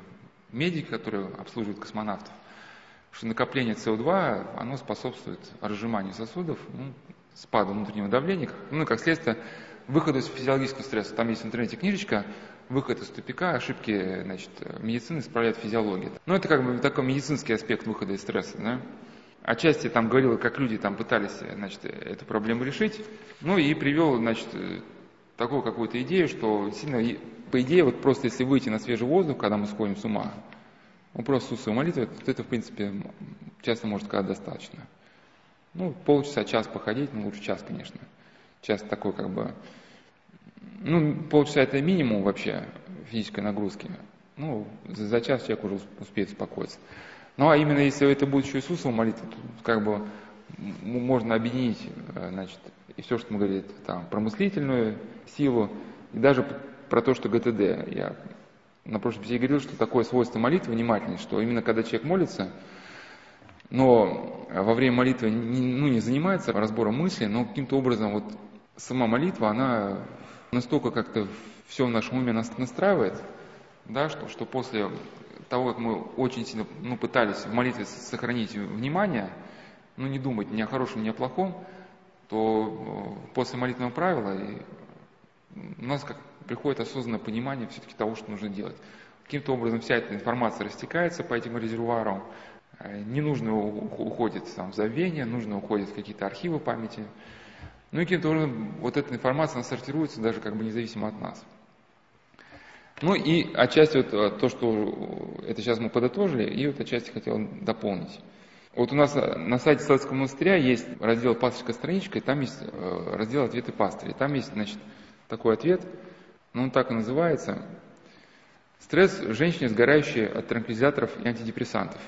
медики, которые обслуживают космонавтов, что накопление СО2, оно способствует разжиманию сосудов, ну, спаду внутреннего давления, ну и как следствие выходу из физиологического стресса. Там есть в интернете книжечка «Выход из тупика. Ошибки значит, медицины исправляет физиология». Ну это как бы такой медицинский аспект выхода из стресса. Да? Отчасти там говорил, как люди там пытались значит, эту проблему решить. Ну и привел значит, такую какую-то идею, что сильно, по идее, вот просто если выйти на свежий воздух, когда мы сходим с ума, ну просто с молитвы, то это, в принципе, часто может сказать достаточно. Ну, полчаса, час походить, ну, лучше час, конечно. Час такой, как бы, ну, полчаса это минимум вообще физической нагрузки. Ну, за, за час человек уже успеет успокоиться. Ну, а именно если это будет еще Иисусова молитва, то как бы можно объединить, э, значит, и все, что мы говорили, там, про мыслительную силу, и даже про то, что ГТД. Я на прошлом беседе говорил, что такое свойство молитвы, внимательность, что именно когда человек молится, но во время молитвы не, ну, не занимается разбором мысли, но каким-то образом вот сама молитва, она настолько как-то все в нашем уме нас настраивает, да, что, что после того, как мы очень сильно ну, пытались в молитве сохранить внимание, ну не думать ни о хорошем, ни о плохом, то э, после молитвенного правила у нас как приходит осознанное понимание все-таки того, что нужно делать. Каким-то образом вся эта информация растекается по этим резервуарам, не нужно уходит там, в забвение, нужно уходит в какие-то архивы памяти. Ну и каким-то образом вот эта информация она сортируется даже как бы независимо от нас. Ну и отчасти вот э, то, что это сейчас мы подытожили, и вот отчасти хотел дополнить. Вот у нас на сайте Сладского монастыря есть раздел «Пастырская страничка», и там есть раздел «Ответы пастыря». Там есть, значит, такой ответ, ну он так и называется – Стресс женщине, сгорающей от транквилизаторов и антидепрессантов.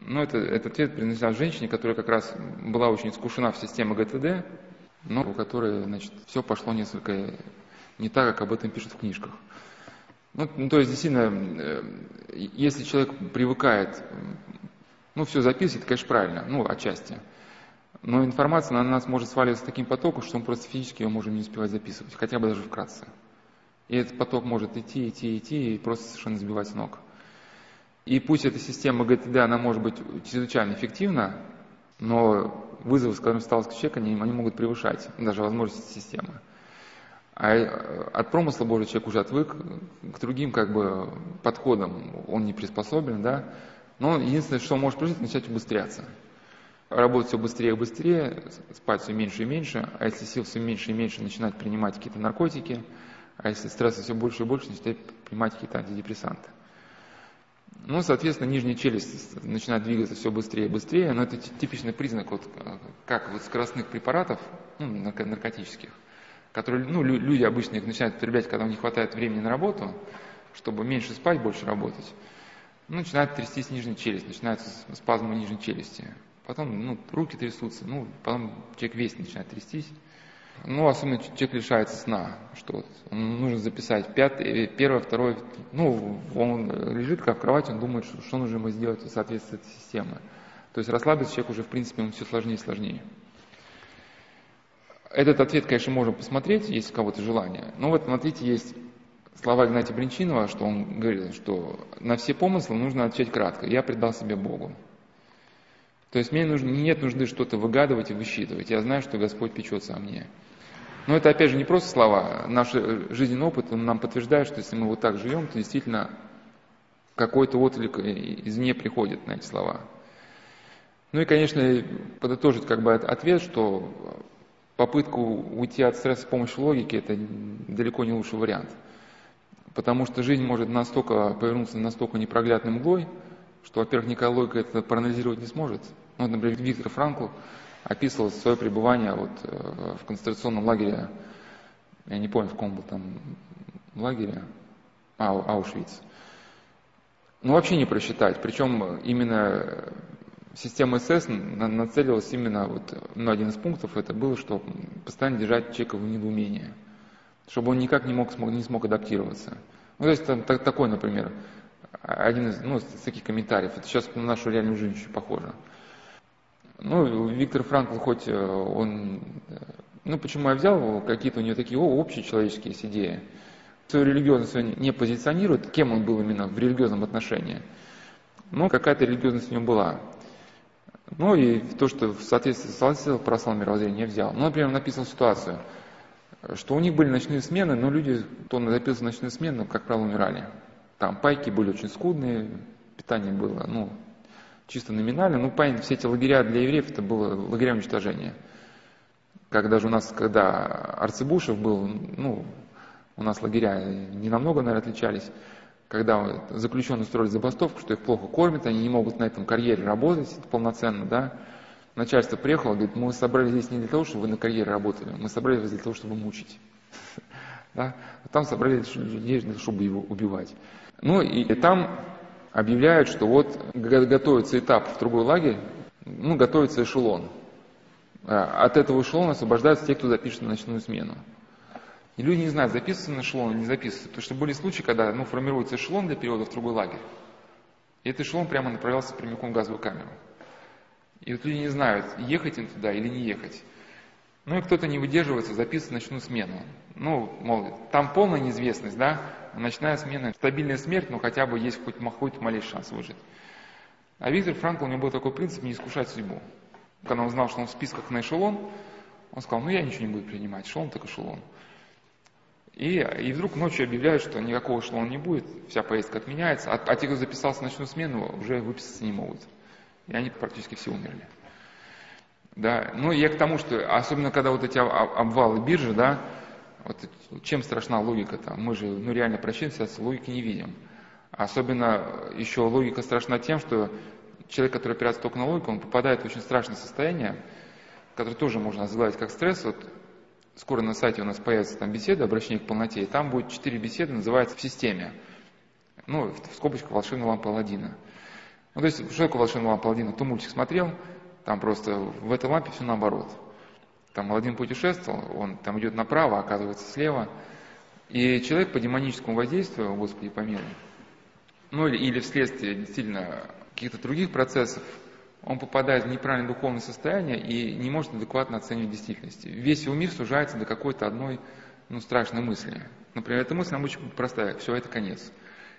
Ну, это, этот ответ принадлежал женщине, которая как раз была очень искушена в системе ГТД, но у которой, значит, все пошло несколько не так, как об этом пишут в книжках. Ну, ну то есть, действительно, э, если человек привыкает, ну, все записывать, конечно, правильно, ну, отчасти. Но информация на нас может сваливаться таким потоком, что мы просто физически ее можем не успевать записывать, хотя бы даже вкратце. И этот поток может идти, идти, идти и просто совершенно сбивать ног. И пусть эта система ГТД, она может быть чрезвычайно эффективна, но вызовы, с которыми сталкивается человек, они, они могут превышать даже возможности системы. А э, от промысла Божий человек уже отвык к другим как бы подходам, он не приспособлен, да. Но единственное, что может прожить, начать убыстряться. Работать все быстрее и быстрее, спать все меньше и меньше, а если сил все меньше и меньше, начинать принимать какие-то наркотики – а если стресса все больше и больше, начинает принимать какие-то антидепрессанты. Ну, соответственно, нижняя челюсть начинает двигаться все быстрее и быстрее, но это типичный признак, вот, как вот скоростных препаратов, ну, наркотических, которые ну, люди обычно их начинают употреблять, когда у них хватает времени на работу, чтобы меньше спать, больше работать. Ну, начинает трястись нижняя челюсть, начинается спазмы нижней челюсти. Потом ну, руки трясутся, ну, потом человек весь начинает трястись. Ну, особенно человек лишается сна, что вот, нужно записать пятое, первое, второе, ну, он лежит как в кровати, он думает, что, что нужно ему сделать в соответствии с этой системой. То есть расслабиться человек уже, в принципе, ему все сложнее и сложнее. Этот ответ, конечно, можно посмотреть, есть у кого-то желание. Но вот, смотрите, есть слова Игнатия Бринчинова, что он говорил, что на все помыслы нужно отвечать кратко. Я предал себе Богу. То есть мне нужно, нет нужды что-то выгадывать и высчитывать. Я знаю, что Господь печется о мне. Но это, опять же, не просто слова. Наш жизненный опыт он нам подтверждает, что если мы вот так живем, то действительно какой-то отклик извне приходит на эти слова. Ну и, конечно, подытожить как бы ответ, что попытку уйти от стресса с помощью логики – это далеко не лучший вариант. Потому что жизнь может настолько повернуться настолько непроглядной мглой, что, во-первых, никакая логика это проанализировать не сможет. Ну, вот, например, Виктор Франкл описывал свое пребывание вот э, в концентрационном лагере, я не помню, в каком был там лагере, Ау, Аушвиц. Ну, вообще не просчитать. Причем именно система СС нацелилась именно, вот, ну, один из пунктов это было, что постоянно держать человека в недоумении, чтобы он никак не, мог, не смог адаптироваться. Ну, то есть там, так, такой, например, один из, ну, из таких комментариев. Это сейчас на нашу реальную жизнь очень похоже. Ну, Виктор Франкл, хоть э, он... Э, ну, почему я взял, какие-то у него такие общие человеческие идеи. Свою религиозность он не позиционирует, кем он был именно в религиозном отношении. Но какая-то религиозность у него была. Ну и то, что в соответствии с православным мировоззрением я взял. Ну, например, написал ситуацию, что у них были ночные смены, но люди, кто записывал ночные смены, как правило, умирали. Там пайки были очень скудные, питание было, ну, чисто номинально. Ну, понятно, все эти лагеря для евреев, это было лагеря уничтожения. Как даже у нас, когда Арцебушев был, ну, у нас лагеря не намного, наверное, отличались, когда заключенные устроили забастовку, что их плохо кормят, они не могут на этом карьере работать полноценно, да, начальство приехало, говорит, мы собрали здесь не для того, чтобы вы на карьере работали, мы собрали вас для того, чтобы мучить. Да? Там собрали людей чтобы его убивать. Ну и там объявляют, что вот готовится этап в другой лагерь, ну, готовится эшелон. А, от этого эшелона освобождаются те, кто запишет на ночную смену. И люди не знают, записываются на эшелон или не записываются. Потому что были случаи, когда ну, формируется эшелон для перевода в другой лагерь. И этот эшелон прямо направлялся прямиком в газовую камеру. И вот люди не знают, ехать им туда или не ехать. Ну и кто-то не выдерживается, записывает ночную смену. Ну, мол, там полная неизвестность, да, ночная смена, стабильная смерть, но хотя бы есть хоть, хоть малейший шанс выжить. А Виктор Франкл, у него был такой принцип не искушать судьбу. Когда он знал, что он в списках на эшелон, он сказал, ну я ничего не буду принимать, эшелон так эшелон. И, и вдруг ночью объявляют, что никакого эшелона не будет, вся поездка отменяется, а, а те, кто записался на ночную смену, уже выписаться не могут. И они практически все умерли. Да, ну я к тому, что особенно когда вот эти обвалы биржи, да, вот чем страшна логика-то? Мы же ну, реально прощаемся, логики не видим. Особенно еще логика страшна тем, что человек, который опирается только на логику, он попадает в очень страшное состояние, которое тоже можно называть как стресс. Вот скоро на сайте у нас появится там беседа, обращение к полноте, и там будет четыре беседы, называется «В системе». Ну, в скобочках «Волшебная лампа Аладдина». Ну, то есть, что такое «Волшебная лампа Аладдина»? Кто мультик смотрел, там просто в этой лампе все наоборот. Там Аладдин путешествовал, он там идет направо, оказывается слева. И человек по демоническому воздействию, Господи, помилуй, ну или, или вследствие действительно каких-то других процессов, он попадает в неправильное духовное состояние и не может адекватно оценивать действительность. Весь его мир сужается до какой-то одной ну, страшной мысли. Например, эта мысль нам очень простая, все, это конец.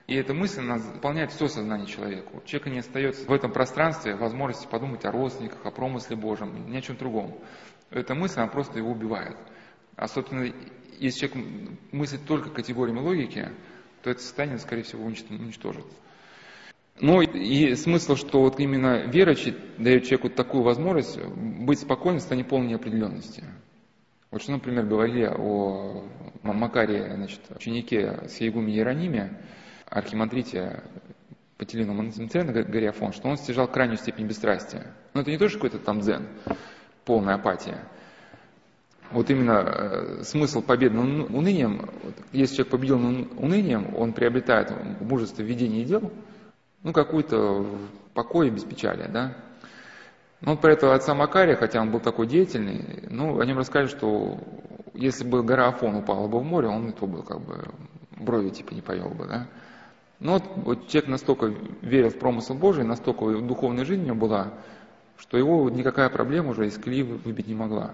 И эта мысль она заполняет все сознание человека. У человека не остается в этом пространстве возможности подумать о родственниках, о промысле Божьем, ни о чем другом. Эта мысль, она просто его убивает. А, собственно, если человек мыслит только категориями логики, то это состояние, скорее всего, уничтожит. Ну и смысл, что вот именно вера дает человеку такую возможность быть спокойным в состоянии полной неопределенности. Вот что, например, говорили о Макаре, значит, ученике с Егуме Иерониме, архимандрите по телевизору на горе Афон, что он стяжал крайнюю степень бесстрастия. Но это не тоже какой-то там дзен, полная апатия. Вот именно э, смысл победы над унынием, вот, если человек победил над унынием, он приобретает мужество в ведении дел, ну, какой-то покой и беспечалие, да. Ну, вот про этого отца Макария, хотя он был такой деятельный, ну, о нем рассказали, что если бы гора Афон упала бы в море, он и то был как бы брови типа не повел бы, да. Но вот, вот человек настолько верил в промысел Божий, настолько духовная жизнь у него была, что его никакая проблема уже из колеи выбить не могла.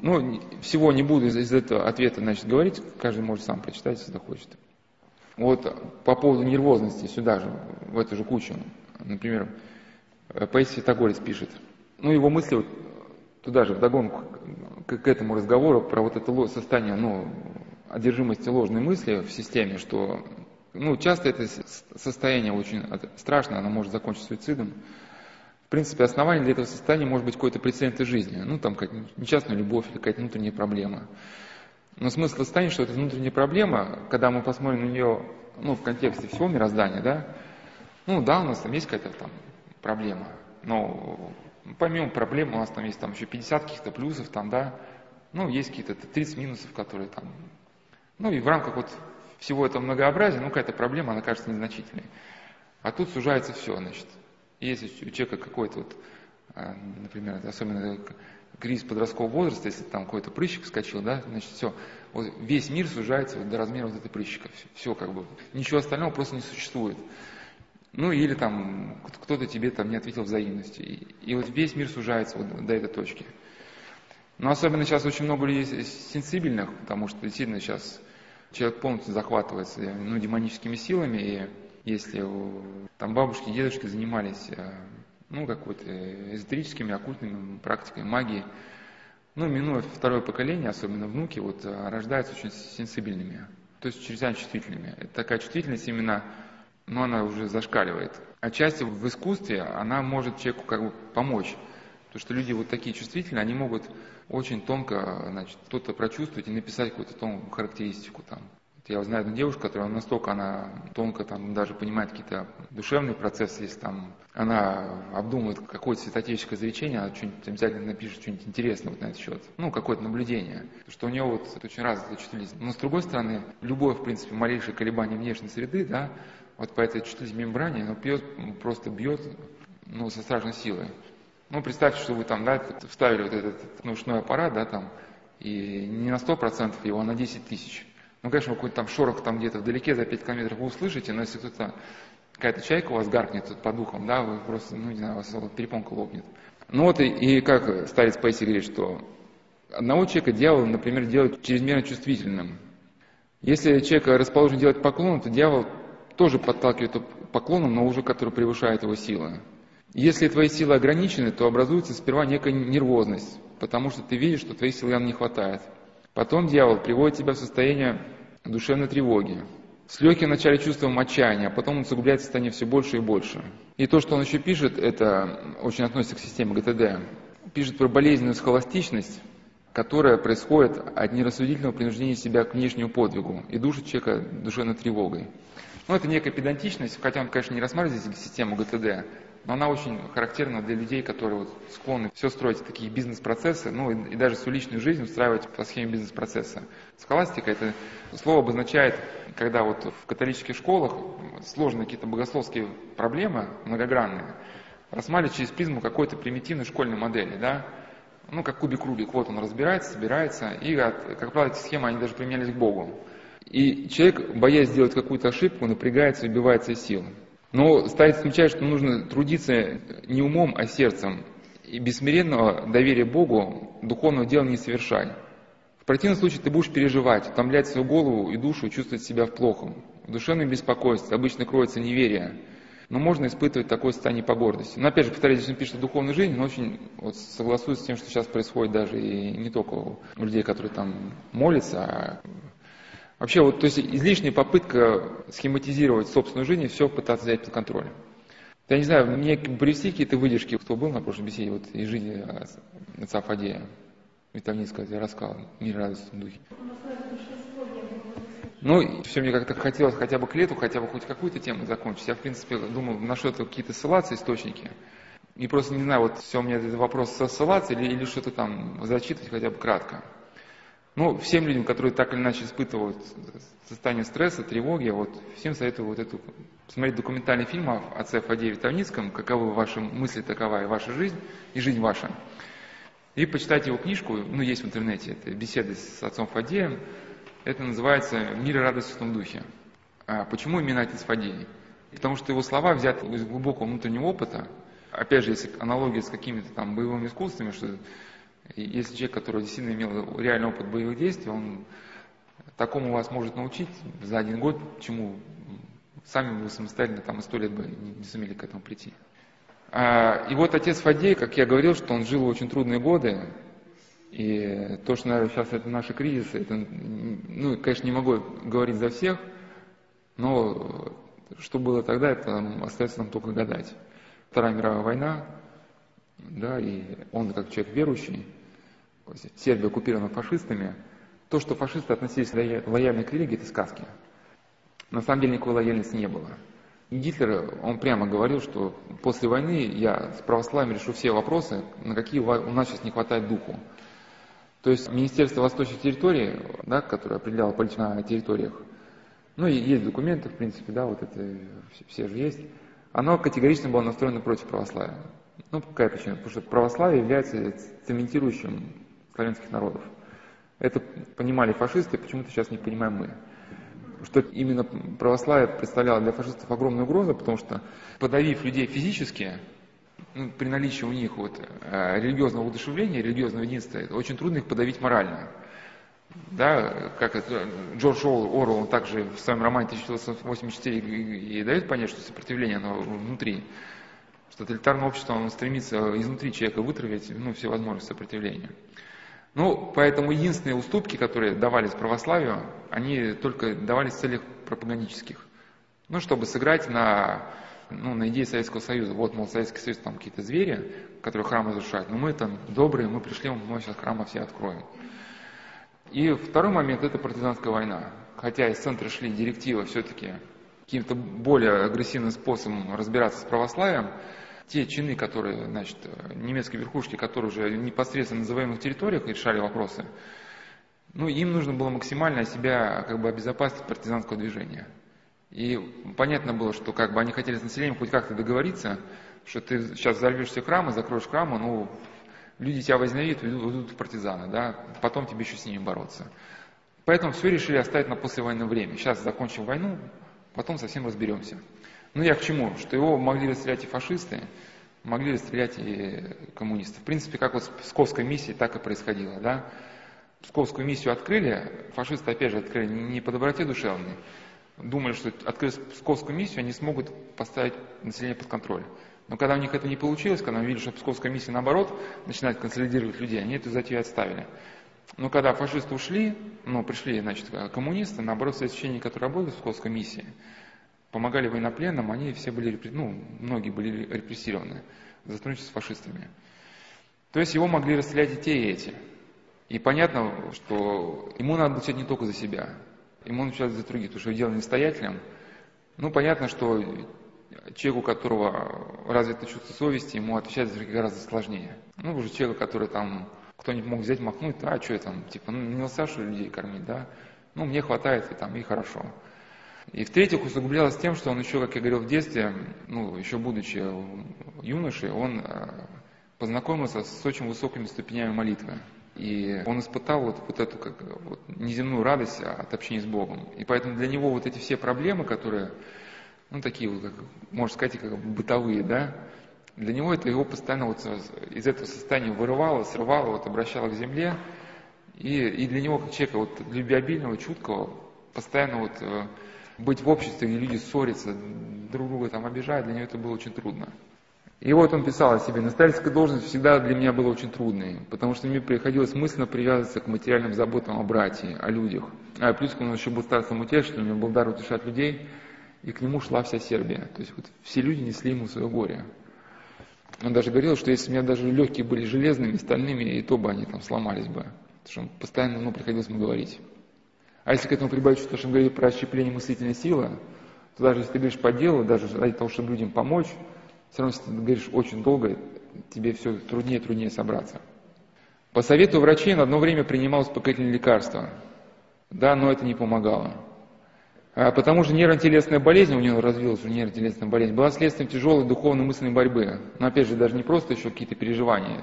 Ну, всего не буду из, из этого ответа, значит, говорить, каждый может сам прочитать, если захочет. Вот по поводу нервозности, сюда же, в эту же кучу, например, Паисий Святогорец пишет, ну, его мысли вот туда же, вдогонку к, к этому разговору про вот это состояние, ну, одержимости ложной мысли в системе, что, ну, часто это состояние очень страшное, оно может закончиться суицидом. Принципе, основанием для этого состояния может быть какой-то прецедент жизни, ну, там, какая-то несчастная любовь или какая-то внутренняя проблема. Но смысл состояния, что это внутренняя проблема, когда мы посмотрим на нее ну, в контексте всего мироздания, да, ну да, у нас там есть какая-то там проблема, но помимо проблем у нас там есть там еще 50 каких-то плюсов, там, да, ну, есть какие-то 30 минусов, которые там, ну, и в рамках вот всего этого многообразия, ну, какая-то проблема, она кажется незначительной. А тут сужается все, значит. Если у человека какой-то вот, а, например, особенно кризис подросткового возраста, если там какой-то прыщик вскочил, да, значит, все, вот весь мир сужается вот до размера вот этой прыщика. Все, все как бы, ничего остального просто не существует. Ну или там кто-то тебе там не ответил взаимности. И, и вот весь мир сужается вот до этой точки. Но особенно сейчас очень много людей сенсибельных, потому что действительно сейчас человек полностью захватывается ну, демоническими силами, и если там бабушки, дедушки занимались э, ну, какой-то эзотерическими, оккультными практиками, магией. Ну, минуя второе поколение, особенно внуки, вот, а, рождаются очень сенсибильными, то есть чрезвычайно чувствительными. Это такая чувствительность именно, ну, она уже зашкаливает. Отчасти в искусстве она может человеку как бы помочь. Потому что люди вот такие чувствительные, они могут очень тонко, значит, что-то прочувствовать и написать какую-то тонкую характеристику там. Я знаю одну девушку, которая настолько она тонко там даже понимает какие-то душевные процессы, если там она обдумывает какое-то святотеческое изречение, она что-нибудь обязательно напишет что-нибудь интересное вот на этот счет. Ну, какое-то наблюдение. Что у нее вот очень развитая чувствительность. Но с другой стороны, любое, в принципе, малейшее колебание внешней среды, да, вот по этой чувствительной мембране, оно бьет, просто бьет, ну, со страшной силой. Ну, представьте, что вы там, да, вставили вот этот наушной аппарат, да, там, и не на 100% его, а на 10 тысяч. Ну, конечно, какой-то там шорох там где-то вдалеке за 5 километров вы услышите, но если кто-то, какая-то чайка у вас гаркнет тут по духам, да, вы просто, ну, не знаю, у вас перепонка лопнет. Ну вот и, и как старец Пейси говорит, что Одного человека дьявол, например, делает чрезмерно чувствительным. Если человек расположен делать поклон, то дьявол тоже подталкивает поклоном, но уже который превышает его силы. Если твои силы ограничены, то образуется сперва некая нервозность, потому что ты видишь, что твоих сил не хватает. Потом дьявол приводит тебя в состояние душевной тревоги, с легким вначале чувством отчаяния, а потом он усугубляет состояние все больше и больше. И то, что он еще пишет, это очень относится к системе ГТД. Пишет про болезненную схоластичность, которая происходит от нерассудительного принуждения себя к внешнему подвигу и душит человека душевной тревогой. Ну, это некая педантичность, хотя он, конечно, не рассматривает здесь систему ГТД, она очень характерна для людей, которые вот склонны все строить такие бизнес-процессы, ну и, и даже свою личную жизнь устраивать по схеме бизнес-процесса. Схоластика это слово обозначает, когда вот в католических школах сложные какие-то богословские проблемы, многогранные, рассматривать через призму какой-то примитивной школьной модели, да, ну, как кубик Рубик, вот он разбирается, собирается, и, как правило, эти схемы, они даже применялись к Богу. И человек, боясь сделать какую-то ошибку, напрягается, выбивается из сил. Но стоит замечать, что нужно трудиться не умом, а сердцем. И без смиренного доверия Богу духовного дела не совершай. В противном случае ты будешь переживать, утомлять свою голову и душу, чувствовать себя в плохом. В душевном обычно кроется неверие. Но можно испытывать такое состояние по гордости. Но опять же, повторяю, здесь он пишет о духовной жизни, но очень вот, согласуюсь с тем, что сейчас происходит даже и не только у людей, которые там молятся, а Вообще, вот, то есть излишняя попытка схематизировать собственную жизнь и все пытаться взять под контроль. Я не знаю, мне привести какие-то выдержки, кто был на прошлой беседе, вот из жизни отца Фадея. Витальницкого я рассказал, мир радости в духе. Ну, все мне как-то хотелось хотя бы к лету, хотя бы хоть какую-то тему закончить. Я, в принципе, думал, на что-то какие-то ссылаться, источники. И просто не знаю, вот все у меня этот вопрос ссылаться или, или что-то там зачитывать хотя бы кратко. Ну, всем людям, которые так или иначе испытывают состояние стресса, тревоги, вот всем советую вот эту, посмотреть документальный фильм о отце Фадееве Тавницком, каковы ваши мысли, такова и ваша жизнь, и жизнь ваша. И почитать его книжку, ну, есть в интернете, это беседы с отцом Фадеем, это называется «Мир и радость в том духе». А почему именно отец Фадей? Потому что его слова взяты из глубокого внутреннего опыта, опять же, если аналогия с какими-то там боевыми искусствами, что если человек, который действительно имел реальный опыт боевых действий, он такому вас может научить за один год, чему сами вы самостоятельно там и сто лет бы не, не сумели к этому прийти. А, и вот отец Фадей, как я говорил, что он жил в очень трудные годы, и то, что, наверное, сейчас это наши кризисы, это, ну, конечно, не могу говорить за всех, но что было тогда, это остается нам только гадать. Вторая мировая война, да, и он как человек верующий, Сербия оккупирована фашистами, то, что фашисты относились лояльно к религии, это сказки. На самом деле никакой лояльности не было. И Гитлер, он прямо говорил, что после войны я с православием решу все вопросы, на какие у нас сейчас не хватает духу. То есть Министерство восточных территорий, да, которое определяло политику на территориях, ну и есть документы, в принципе, да, вот это все же есть, оно категорично было настроено против православия. Ну, какая причина? Потому что православие является цементирующим славянских народов. Это понимали фашисты, почему-то сейчас не понимаем мы. Что именно православие представляло для фашистов огромную угрозу, потому что подавив людей физически, ну, при наличии у них вот, э, религиозного удушевления, религиозного единства, очень трудно их подавить морально. Да, как это, Джордж Орвелл, также в своем романе 1984 и дает понять, что сопротивление оно внутри, что тоталитарное общество оно стремится изнутри человека вытравить ну, все возможности сопротивления. Ну, поэтому единственные уступки, которые давались православию, они только давались в целях пропагандических. Ну, чтобы сыграть на, ну, на идее Советского Союза. Вот, мол, Советский Союз там какие-то звери, которые храмы разрушают, но мы там добрые, мы пришли, мы сейчас храмы все откроем. И второй момент – это партизанская война. Хотя из центра шли директивы все-таки каким-то более агрессивным способом разбираться с православием, те чины, которые, значит, немецкой верхушки, которые уже непосредственно на завоеванных территориях решали вопросы, ну, им нужно было максимально себя как бы обезопасить партизанского движения. И понятно было, что как бы они хотели с населением хоть как-то договориться, что ты сейчас взорвешь все храмы, закроешь храмы, ну, люди тебя возненавидят, ведут в партизаны, да, потом тебе еще с ними бороться. Поэтому все решили оставить на послевоенное время. Сейчас закончим войну, потом совсем разберемся. Ну я к чему? Что его могли расстрелять и фашисты, могли расстрелять и коммунистов. В принципе, как вот с Псковской миссией так и происходило, да. Псковскую миссию открыли, фашисты опять же открыли не по доброте душевной, думали, что открыв Псковскую миссию, они смогут поставить население под контроль. Но когда у них это не получилось, когда они увидели, что Псковская миссия, наоборот, начинает консолидировать людей, они эту затею отставили. Но когда фашисты ушли, ну, пришли, значит, коммунисты, наоборот, священники, которые работали в Псковской миссии, помогали военнопленным, они все были, ну, многие были репрессированы за сотрудничество с фашистами. То есть его могли расстрелять и те, и эти. И понятно, что ему надо отвечать не только за себя, ему надо отвечать за других, потому что дело настоятелем. Ну, понятно, что человеку, у которого развито чувство совести, ему отвечать за других гораздо сложнее. Ну, уже человек, который там, кто-нибудь мог взять, махнуть, а что я там, типа, ну, не Сашу людей кормить, да? Ну, мне хватает, и там, и хорошо. И в-третьих, усугублялось тем, что он еще, как я говорил в детстве, ну, еще будучи юношей, он э, познакомился с очень высокими ступенями молитвы. И он испытал вот, вот эту как, вот, неземную радость от общения с Богом. И поэтому для него вот эти все проблемы, которые, ну, такие вот, как, можно сказать, как бытовые, да, для него это его постоянно вот из этого состояния вырывало, срывало, вот, обращало к земле. И, и для него, как человека вот, любвеобильного, чуткого, постоянно вот э, быть в обществе, где люди ссорятся, друг друга там обижают, для него это было очень трудно. И вот он писал о себе, наставительская должность всегда для меня была очень трудной, потому что мне приходилось мысленно привязываться к материальным заботам о братьях, о людях. А плюс он еще был старцем утешителем, у него был дар утешать людей, и к нему шла вся Сербия. То есть вот все люди несли ему свое горе. Он даже говорил, что если у меня даже легкие были железными, стальными, и то бы они там сломались бы. Потому что он постоянно ну, приходилось ему говорить. А если к этому прибавить, что он говорит про расщепление мыслительной силы, то даже если ты говоришь по делу, даже ради того, чтобы людям помочь, все равно, если ты говоришь очень долго, тебе все труднее и труднее собраться. По совету врачей на одно время принимал успокоительные лекарства. Да, но это не помогало. А потому что нервно-телесная болезнь, у него развилась уже нервно-телесная болезнь, была следствием тяжелой духовной мысленной борьбы. Но опять же, даже не просто еще какие-то переживания,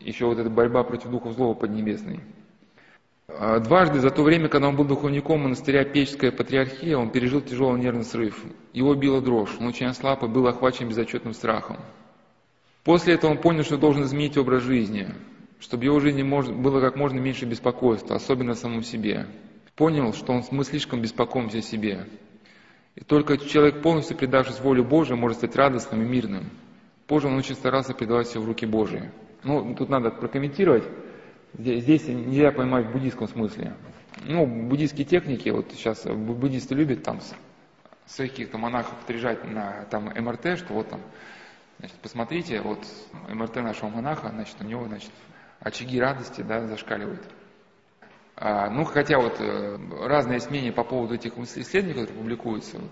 еще вот эта борьба против духов злого поднебесной. А дважды за то время, когда он был духовником монастыря Печская Патриархия, он пережил тяжелый нервный срыв. Его била дрожь, он очень ослаб и был охвачен безотчетным страхом. После этого он понял, что должен изменить образ жизни, чтобы его жизни было как можно меньше беспокойства, особенно о самом себе. Понял, что он, мы слишком беспокоимся о себе. И только человек, полностью предавшись воле Божией, может стать радостным и мирным. Позже он очень старался передавать все в руки Божии. Ну, тут надо прокомментировать. Здесь нельзя понимать в буддийском смысле. Ну, буддийские техники, вот сейчас буддисты любят там своих каких-то монахов отрежать на там МРТ, что вот там, значит, посмотрите, вот МРТ нашего монаха, значит, у него, значит, очаги радости, да, зашкаливают. А, ну, хотя вот э, разные мнения по поводу этих исследований, которые публикуются. Вот.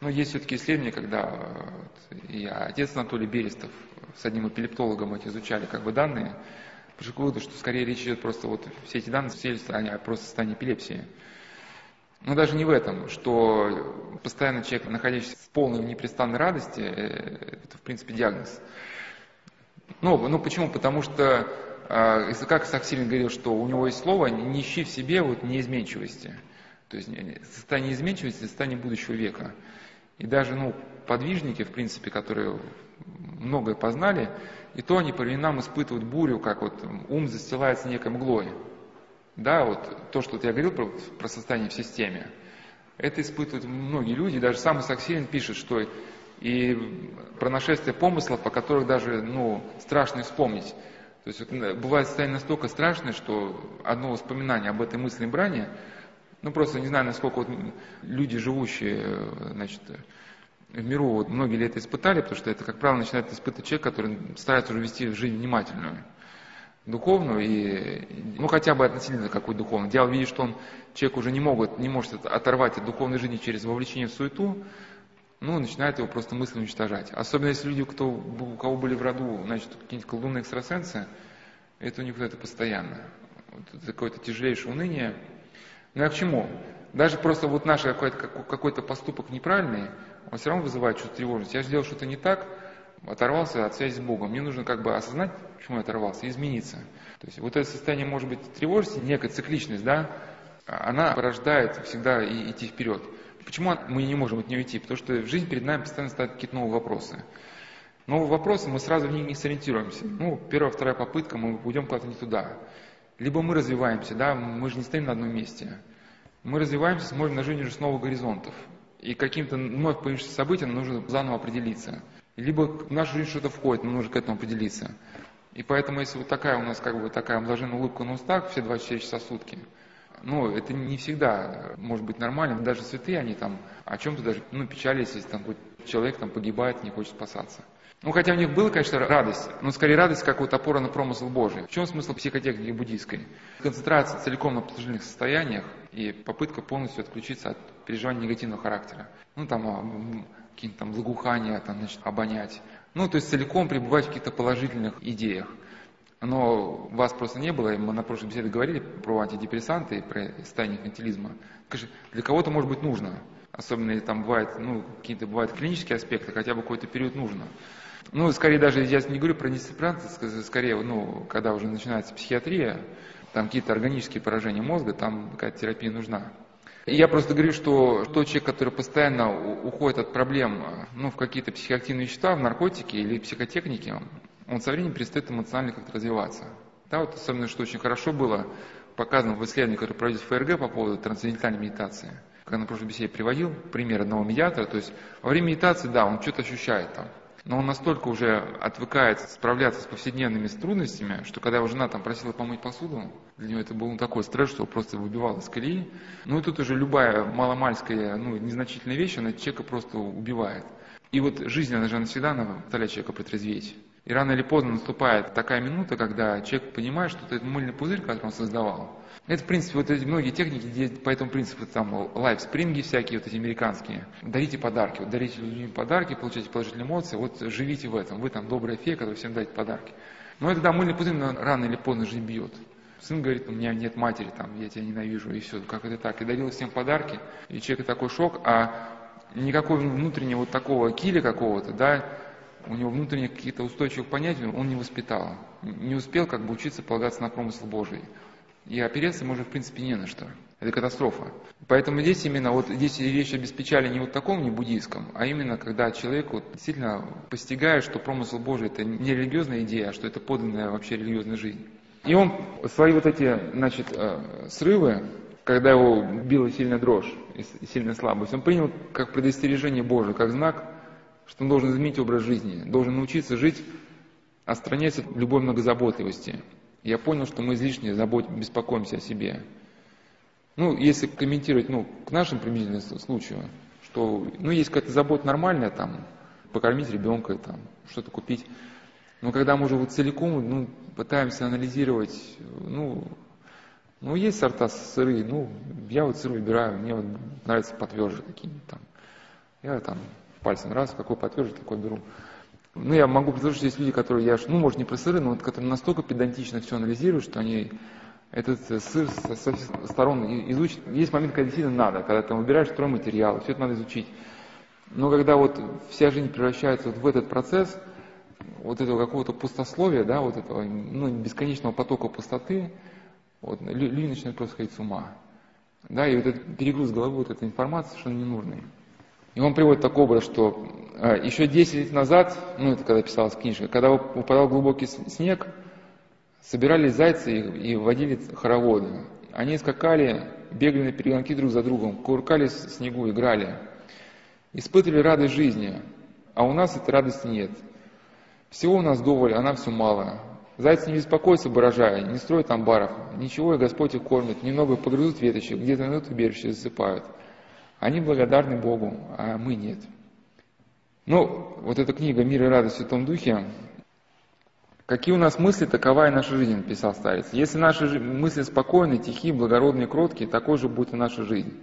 Но есть все-таки исследования, когда вот, и отец Анатолий Берестов с одним эпилептологом эти изучали как бы данные, пришел к выводу, что скорее речь идет просто вот все эти данные свидетельствуют о просто состоянии эпилепсии. Но даже не в этом, что постоянно человек, находящийся в полной непрестанной радости, э, это в принципе диагноз. Ну, ну почему? Потому что, э, как Саксилин говорил, что у него есть слово «не ищи в себе вот неизменчивости». То есть состояние изменчивости, состояние будущего века. И даже ну, подвижники, в принципе, которые многое познали, и то они по временам испытывают бурю, как вот ум застилается некой мглой. Да, вот то, что вот я говорил про, про состояние в системе, это испытывают многие люди, даже сам Исааксилин пишет, что и про нашествие помыслов, о которых даже ну, страшно вспомнить. То есть вот, бывает состояние настолько страшное, что одно воспоминание об этой мысли брани, ну просто не знаю, насколько вот люди, живущие значит, в миру вот многие ли это испытали, потому что это, как правило, начинает испытывать человек, который старается уже вести жизнь внимательную, духовную, и, ну, хотя бы относительно какой духовный. Дьявол видит, что он, человек уже не, могут, не может оторвать от духовной жизни через вовлечение в суету, ну, начинает его просто мысленно уничтожать. Особенно если люди, кто, у кого были в роду, значит, какие-нибудь колдуны экстрасенсы, это у них это постоянно. Вот, какое-то тяжелейшее уныние. Ну, а к чему? Даже просто вот наш какой-то, какой-то поступок неправильный, он все равно вызывает чувство тревожности. Я сделал что-то не так, оторвался от связи с Богом. Мне нужно как бы осознать, почему я оторвался, и измениться. То есть вот это состояние может быть тревожности, некая цикличность, да, она порождает всегда и идти вперед. Почему мы не можем от нее идти? Потому что в жизнь перед нами постоянно ставят какие-то новые вопросы. новые вопросы, мы сразу в них не сориентируемся. Ну, первая, вторая попытка, мы уйдем куда-то не туда. Либо мы развиваемся, да, мы же не стоим на одном месте. Мы развиваемся, смотрим на жизнь уже с новых горизонтов. И каким-то вновь появившимся событиям нужно заново определиться. Либо в нашу жизнь что-то входит, нам нужно к этому определиться. И поэтому, если вот такая у нас как бы такая блаженная улыбка на устах все 24 часа в сутки, ну, это не всегда может быть нормально. Даже святые, они там о чем-то даже, ну, печались, если там человек там погибает, не хочет спасаться. Ну, хотя у них была, конечно, радость, но скорее радость, как вот опора на промысел Божий. В чем смысл психотехники буддийской? Концентрация целиком на положительных состояниях и попытка полностью отключиться от переживаний негативного характера. Ну, там, а, какие-то там благоухания, там, значит, обонять. Ну, то есть целиком пребывать в каких-то положительных идеях. Но вас просто не было, и мы на прошлой беседе говорили про антидепрессанты и про состояние инфантилизма. Скажи, для кого-то может быть нужно, особенно там бывает, ну, какие-то бывают клинические аспекты, хотя бы какой-то период нужно. Ну, скорее даже, я не говорю про антидепрессанты, скорее, ну, когда уже начинается психиатрия, там какие-то органические поражения мозга, там какая-то терапия нужна. Я просто говорю, что тот человек, который постоянно уходит от проблем ну, в какие-то психоактивные вещества, в наркотики или психотехники, он со временем перестает эмоционально как-то развиваться. Да, вот особенно, что очень хорошо было показано в исследовании, которое проводится в ФРГ по поводу трансцендентальной медитации. Когда на прошлой беседе приводил пример одного медиатора, то есть во время медитации, да, он что-то ощущает там, но он настолько уже отвыкает справляться с повседневными трудностями, что когда его жена там просила помыть посуду, для него это был такой стресс, что просто выбивал из колеи. Ну и тут уже любая маломальская, ну, незначительная вещь, она человека просто убивает. И вот жизнь, она же навсегда заставляет человека протрезветь. И рано или поздно наступает такая минута, когда человек понимает, что этот мыльный пузырь, который он создавал, это, в принципе, вот эти многие техники по этому принципу, там, лайфспринги всякие, вот эти американские. Дарите подарки, вот дарите людям подарки, получайте положительные эмоции, вот живите в этом. Вы там добрая фея, которая всем дает подарки. Но это, да, мыльный пузырь рано или поздно жизнь бьет. Сын говорит, у меня нет матери, там, я тебя ненавижу, и все, как это так. И дарил всем подарки, и человек такой шок, а никакой внутреннего вот такого киля какого-то, да, у него внутренние какие-то устойчивых понятий он не воспитал. Не успел как бы учиться полагаться на промысл Божий. И опереться можно, в принципе, не на что. Это катастрофа. Поэтому здесь именно, вот здесь речь об беспечали не вот таком, не буддийском, а именно, когда человек вот действительно постигает, что промысл Божий это не религиозная идея, а что это подлинная вообще религиозная жизнь. И он свои вот эти, значит, э, срывы, когда его била сильная дрожь и сильная слабость, он принял как предостережение Божие, как знак, что он должен изменить образ жизни, должен научиться жить, отстраняясь от любой многозаботливости. Я понял, что мы излишне забот, беспокоимся о себе. Ну, если комментировать, ну, к нашим применительным случаю, что, ну, есть какая-то забота нормальная, там, покормить ребенка, там, что-то купить. Но когда мы уже вот целиком, ну, пытаемся анализировать, ну, ну, есть сорта сырые, ну, я вот сыр выбираю, мне вот нравятся потверже какие-нибудь там. Я там пальцем раз, какой потверже, такой беру. Ну, я могу предложить, есть люди, которые, я, ну, может, не про сыры, но вот, которые настолько педантично все анализируют, что они этот сыр со, со всех сторон изучат. Есть момент, когда действительно надо, когда ты выбираешь стройматериалы, все это надо изучить. Но когда вот вся жизнь превращается вот в этот процесс, вот этого какого-то пустословия, да, вот этого, ну, бесконечного потока пустоты, вот, люди начинают просто сходить с ума. Да, и вот этот перегруз головы, вот эта информация совершенно ненужная. И он приводит такой образ, что э, еще 10 лет назад, ну это когда писалась книжка, когда упадал глубокий снег, собирались зайцы и, водили хороводы. Они скакали, бегали на перегонки друг за другом, куркались в снегу, играли. Испытывали радость жизни, а у нас этой радости нет. Всего у нас доволь, она все мало. Зайцы не беспокоятся, баражая, не строят амбаров, ничего, и Господь их кормит, немного погрызут веточек, где-то найдут убежище, засыпают. Они благодарны Богу, а мы нет. Ну, вот эта книга «Мир и радость в Святом Духе», Какие у нас мысли, такова и наша жизнь, писал старец. Если наши мысли спокойны, тихие, благородные, кроткие, такой же будет и наша жизнь.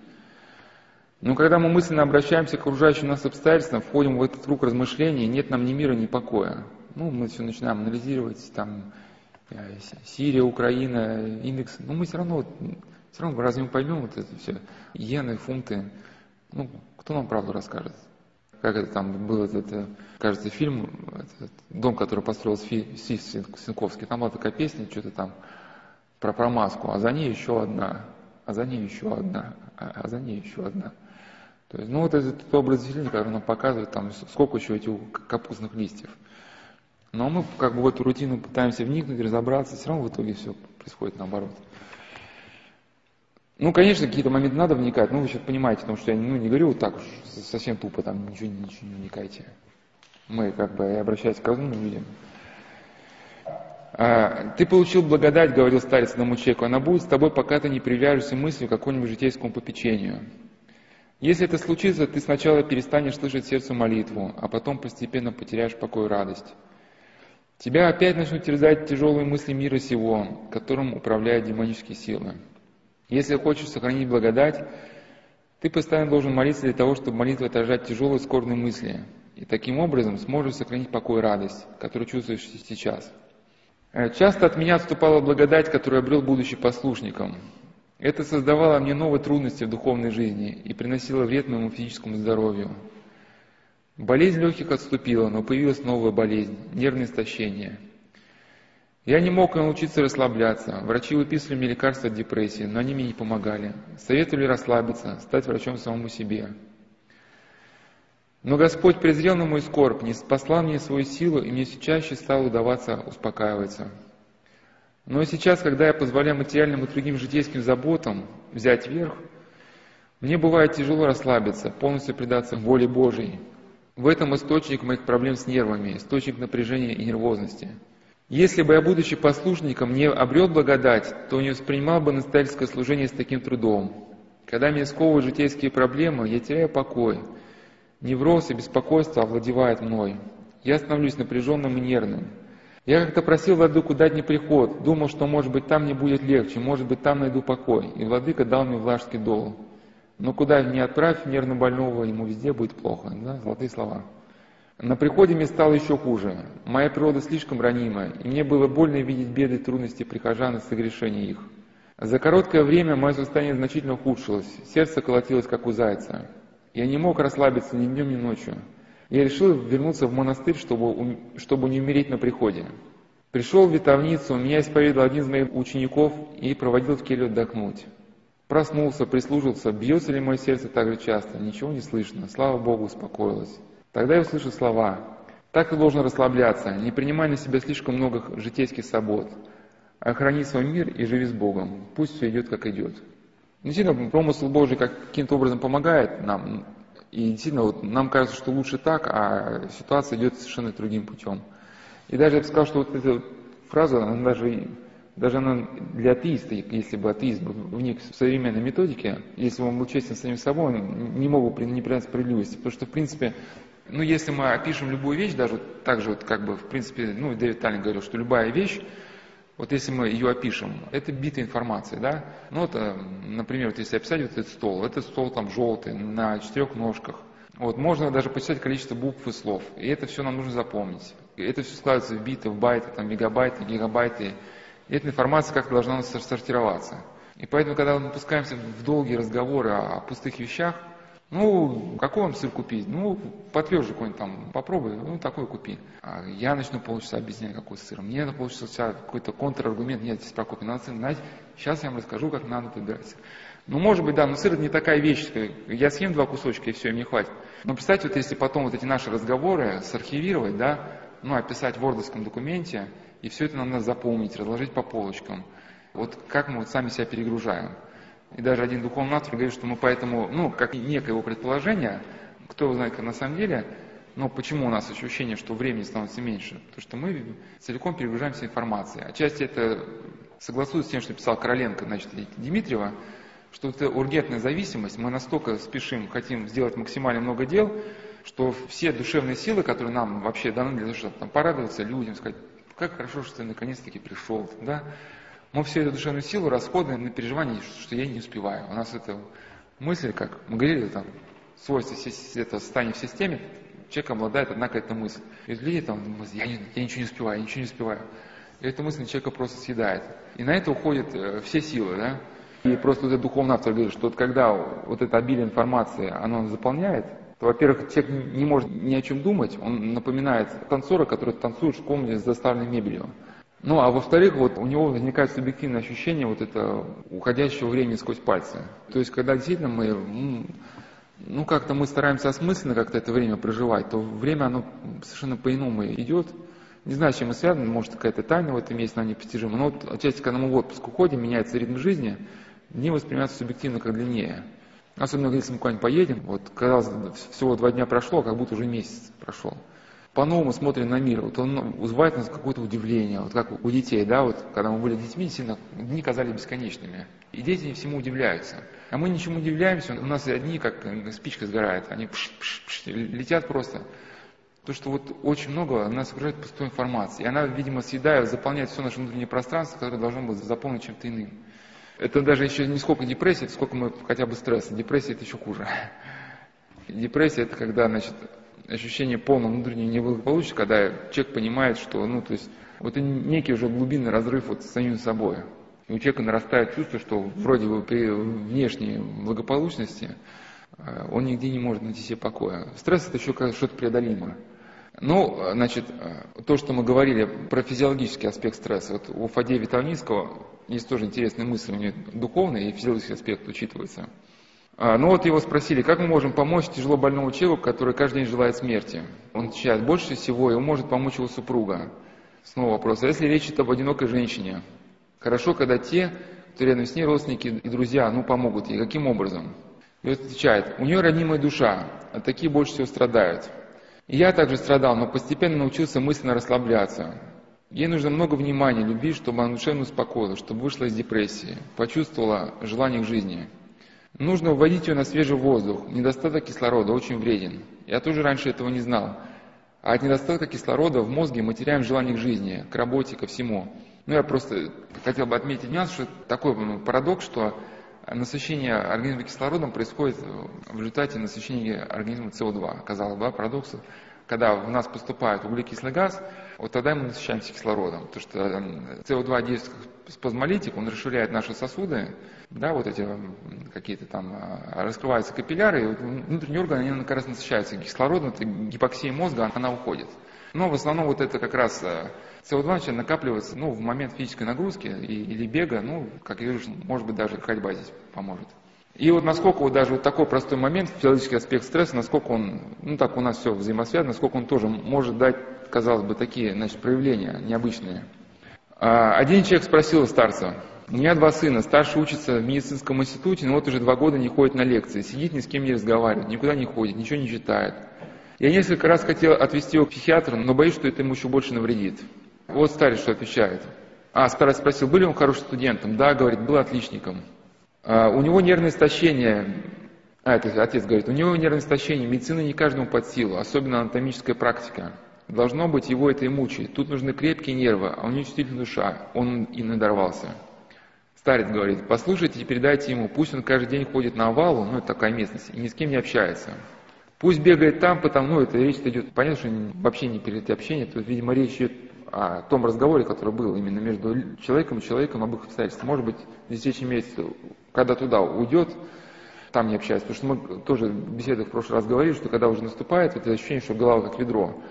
Но когда мы мысленно обращаемся к окружающим нас обстоятельствам, входим в этот круг размышлений, нет нам ни мира, ни покоя. Ну, мы все начинаем анализировать, там, э, Сирия, Украина, индекс. Но мы все равно, все равно разве мы поймем вот это все, иены, фунты. Ну, кто нам правду расскажет? Как это там был этот, кажется, фильм, этот, дом, который построил Стив Синковский, там была такая песня, что-то там про промазку, а за ней еще одна, а за ней еще одна, а, а за ней еще одна. То есть, ну вот этот образ зелени, который нам показывает, там, сколько еще этих капустных листьев. Но мы как бы в эту рутину пытаемся вникнуть, разобраться, все равно в итоге все происходит наоборот. Ну, конечно, какие-то моменты надо вникать, но вы сейчас понимаете, потому что я ну, не говорю вот так уж совсем тупо, там, ничего, ничего не вникайте. Мы как бы обращаясь к разумным людям. А, ты получил благодать, говорил старец одному человеку, она будет с тобой, пока ты не привяжешься мыслью к какому-нибудь житейскому попечению. Если это случится, ты сначала перестанешь слышать сердцу молитву, а потом постепенно потеряешь покой и радость. Тебя опять начнут терзать тяжелые мысли мира сего, которым управляют демонические силы. Если хочешь сохранить благодать, ты постоянно должен молиться для того, чтобы молитва отражать тяжелые скорбные мысли, и таким образом сможешь сохранить покой и радость, которую чувствуешь сейчас. Э, часто от меня отступала благодать, которую обрел будучи послушником. Это создавало мне новые трудности в духовной жизни и приносило вред моему физическому здоровью. Болезнь легких отступила, но появилась новая болезнь – нервное истощение. Я не мог научиться расслабляться. Врачи выписывали мне лекарства от депрессии, но они мне не помогали. Советовали расслабиться, стать врачом самому себе. Но Господь презрел на мой скорбь, не спасла мне свою силу, и мне все чаще стало удаваться успокаиваться. Но сейчас, когда я позволяю материальным и другим житейским заботам взять верх, мне бывает тяжело расслабиться, полностью предаться воле Божьей, в этом источник моих проблем с нервами, источник напряжения и нервозности. Если бы я, будучи послушником, не обрел благодать, то не воспринимал бы настоятельское служение с таким трудом. Когда меня сковывают житейские проблемы, я теряю покой. Невроз и беспокойство овладевают мной. Я становлюсь напряженным и нервным. Я как-то просил Владыку дать мне приход, думал, что, может быть, там мне будет легче, может быть, там найду покой. И Владыка дал мне влажский дол. Но куда ни отправь нервно больного, ему везде будет плохо. Да? Золотые слова. На приходе мне стало еще хуже. Моя природа слишком ранима, и мне было больно видеть беды и трудности прихожан и согрешения их. За короткое время мое состояние значительно ухудшилось, сердце колотилось, как у зайца. Я не мог расслабиться ни днем, ни ночью. Я решил вернуться в монастырь, чтобы, чтобы не умереть на приходе. Пришел в Витовницу, меня исповедовал один из моих учеников и проводил в келью отдохнуть. Проснулся, прислужился, бьется ли мое сердце так же часто, ничего не слышно, слава Богу, успокоилось. Тогда я услышу слова, так ты должен расслабляться, не принимай на себя слишком много житейских забот, охрани свой мир и живи с Богом, пусть все идет, как идет. Действительно, промысл Божий каким-то образом помогает нам, и действительно, вот, нам кажется, что лучше так, а ситуация идет совершенно другим путем. И даже я бы сказал, что вот эта фраза, она даже даже она для атеиста, если бы атеист был вник в современной методике, если он был честен с самим собой, он не мог бы не принять справедливости. Потому что, в принципе, ну, если мы опишем любую вещь, даже так же, вот, как бы, в принципе, ну, Дэвид Таллин говорил, что любая вещь, вот если мы ее опишем, это битая информация, да? Ну, вот, э, например, вот если описать вот этот стол, этот стол там желтый, на четырех ножках. Вот, можно даже посчитать количество букв и слов. И это все нам нужно запомнить. И это все складывается в биты, в байты, там, мегабайты, гигабайты. И эта информация как-то должна у нас сортироваться. И поэтому, когда мы пускаемся в долгие разговоры о пустых вещах, ну, какой вам сыр купить? Ну, потверже какой-нибудь там, попробуй, ну, такой купи. А я начну полчаса объяснять, какой сыр. Мне на полчаса какой-то контраргумент, нет, здесь Прокопий, надо сыр, знаете, сейчас я вам расскажу, как надо подбирать сыр. Ну, может быть, да, но сыр это не такая вещь, я съем два кусочка и все, и мне хватит. Но представьте, вот если потом вот эти наши разговоры сархивировать, да, ну, описать в вордовском документе, и все это нам надо запомнить, разложить по полочкам. Вот как мы вот сами себя перегружаем. И даже один духовный автор говорит, что мы поэтому, ну, как некое его предположение, кто знает, как на самом деле, но почему у нас ощущение, что времени становится меньше? Потому что мы целиком перегружаемся информацией. Отчасти это согласуется с тем, что писал Короленко, значит, Дмитриева, что это ургентная зависимость, мы настолько спешим, хотим сделать максимально много дел, что все душевные силы, которые нам вообще даны для того, чтобы там, порадоваться людям, сказать, как хорошо, что ты наконец-таки пришел, да, мы всю эту душевную силу расходуем на переживание, что я не успеваю. У нас это мысль, как мы говорили, там, свойство этого состояния в системе, человек обладает, однако, эта мысль. Из людей там, я, не, я ничего не успеваю, я ничего не успеваю. И эта мысль человека просто съедает. И на это уходят э, все силы, да. И просто вот этот духовный автор говорит, что вот когда вот это обилие информации, оно заполняет, то, во-первых, человек не может ни о чем думать, он напоминает танцора, который танцует в комнате с заставленной мебелью. Ну, а во-вторых, вот у него возникает субъективное ощущение вот это уходящего времени сквозь пальцы. То есть, когда действительно мы ну, как-то мы стараемся осмысленно как-то это время проживать, то время, оно совершенно по-иному идет. Не знаю, с чем это связано, может, какая-то тайна в этом есть, она непостижима. Но вот отчасти, когда мы в отпуск уходим, меняется ритм жизни, дни воспринимаются субъективно как длиннее. Особенно, если мы куда-нибудь поедем, вот, казалось, всего два дня прошло, как будто уже месяц прошел. По-новому смотрим на мир, вот он вызывает нас какое-то удивление, вот как у детей, да, вот, когда мы были детьми, сильно дни казались бесконечными. И дети всему удивляются. А мы ничему удивляемся, у нас одни, как спичка сгорает, они пш -пш -пш, летят просто. То, что вот очень много нас окружает пустой информации. И она, видимо, съедает, заполняет все наше внутреннее пространство, которое должно быть заполнено чем-то иным. Это даже еще не сколько депрессия, сколько мы хотя бы стресса. Депрессия это еще хуже. Депрессия это когда, значит, ощущение полного внутреннего неблагополучия, когда человек понимает, что, ну, то есть, вот некий уже глубинный разрыв вот с самим собой. И у человека нарастает чувство, что вроде бы при внешней благополучности э, он нигде не может найти себе покоя. Стресс это еще что-то преодолимое. Ну, значит, э, то, что мы говорили про физиологический аспект стресса. Вот у Фадея Витальницкого есть тоже интересная мысль, у него духовный и физиологический аспект учитывается. А, ну вот его спросили, как мы можем помочь тяжело больному человеку, который каждый день желает смерти? Он отвечает, больше всего ему может помочь его супруга. Снова вопрос, а если речь идет об одинокой женщине? Хорошо, когда те, кто рядом с ней, родственники и друзья, ну помогут ей. Каким образом? И вот отвечает, у нее ранимая душа, а такие больше всего страдают. И я также страдал, но постепенно научился мысленно расслабляться. Ей нужно много внимания, любви, чтобы она душевно успокоилась, чтобы вышла из депрессии, почувствовала желание к жизни. Нужно уводить ее на свежий воздух. Недостаток кислорода очень вреден. Я тоже раньше этого не знал. А от недостатка кислорода в мозге мы теряем желание к жизни, к работе, ко всему. Ну, я просто хотел бы отметить нюанс, что такой парадокс, что насыщение организма кислородом происходит в результате насыщения организма СО2. Казалось бы, парадокс. Когда в нас поступает углекислый газ, вот тогда мы насыщаемся кислородом. Потому что СО2 действует как спазмолитик, он расширяет наши сосуды, да, вот эти какие-то там а, раскрываются капилляры, и внутренние органы, они как раз насыщаются кислородом, это гипоксия мозга, она уходит. Но в основном вот это как раз э, СО2 начинает накапливаться ну, в момент физической нагрузки или бега, ну, как я вижу, может быть, даже ходьба здесь поможет. И вот насколько вот даже вот такой простой момент, физиологический аспект стресса, насколько он, ну так у нас все взаимосвязано, насколько он тоже может дать, казалось бы, такие значит, проявления необычные. А, один человек спросил старца, у меня два сына, старший учится в медицинском институте, но вот уже два года не ходит на лекции, сидит, ни с кем не разговаривает, никуда не ходит, ничего не читает. Я несколько раз хотел отвезти его к психиатру, но боюсь, что это ему еще больше навредит. Вот старец что отвечает. А, старец спросил, был ли он хорошим студентом? Да, говорит, был отличником. А, у него нервное истощение. А, это отец говорит, у него нервное истощение, медицина не каждому под силу, особенно анатомическая практика. Должно быть, его это и мучает. Тут нужны крепкие нервы, а у него чувствительная душа. Он и надорвался. Старец говорит, послушайте и передайте ему, пусть он каждый день ходит на овалу, ну это такая местность, и ни с кем не общается. Пусть бегает там, потому, ну, это речь идет, понятно, что вообще не перед общение, тут, видимо, речь идет о том разговоре, который был именно между человеком и человеком об их обстоятельствах. Может быть, здесь речь имеется, когда туда уйдет, там не общается. Потому что мы тоже в беседах в прошлый раз говорили, что когда уже наступает, это ощущение, что голова как ведро.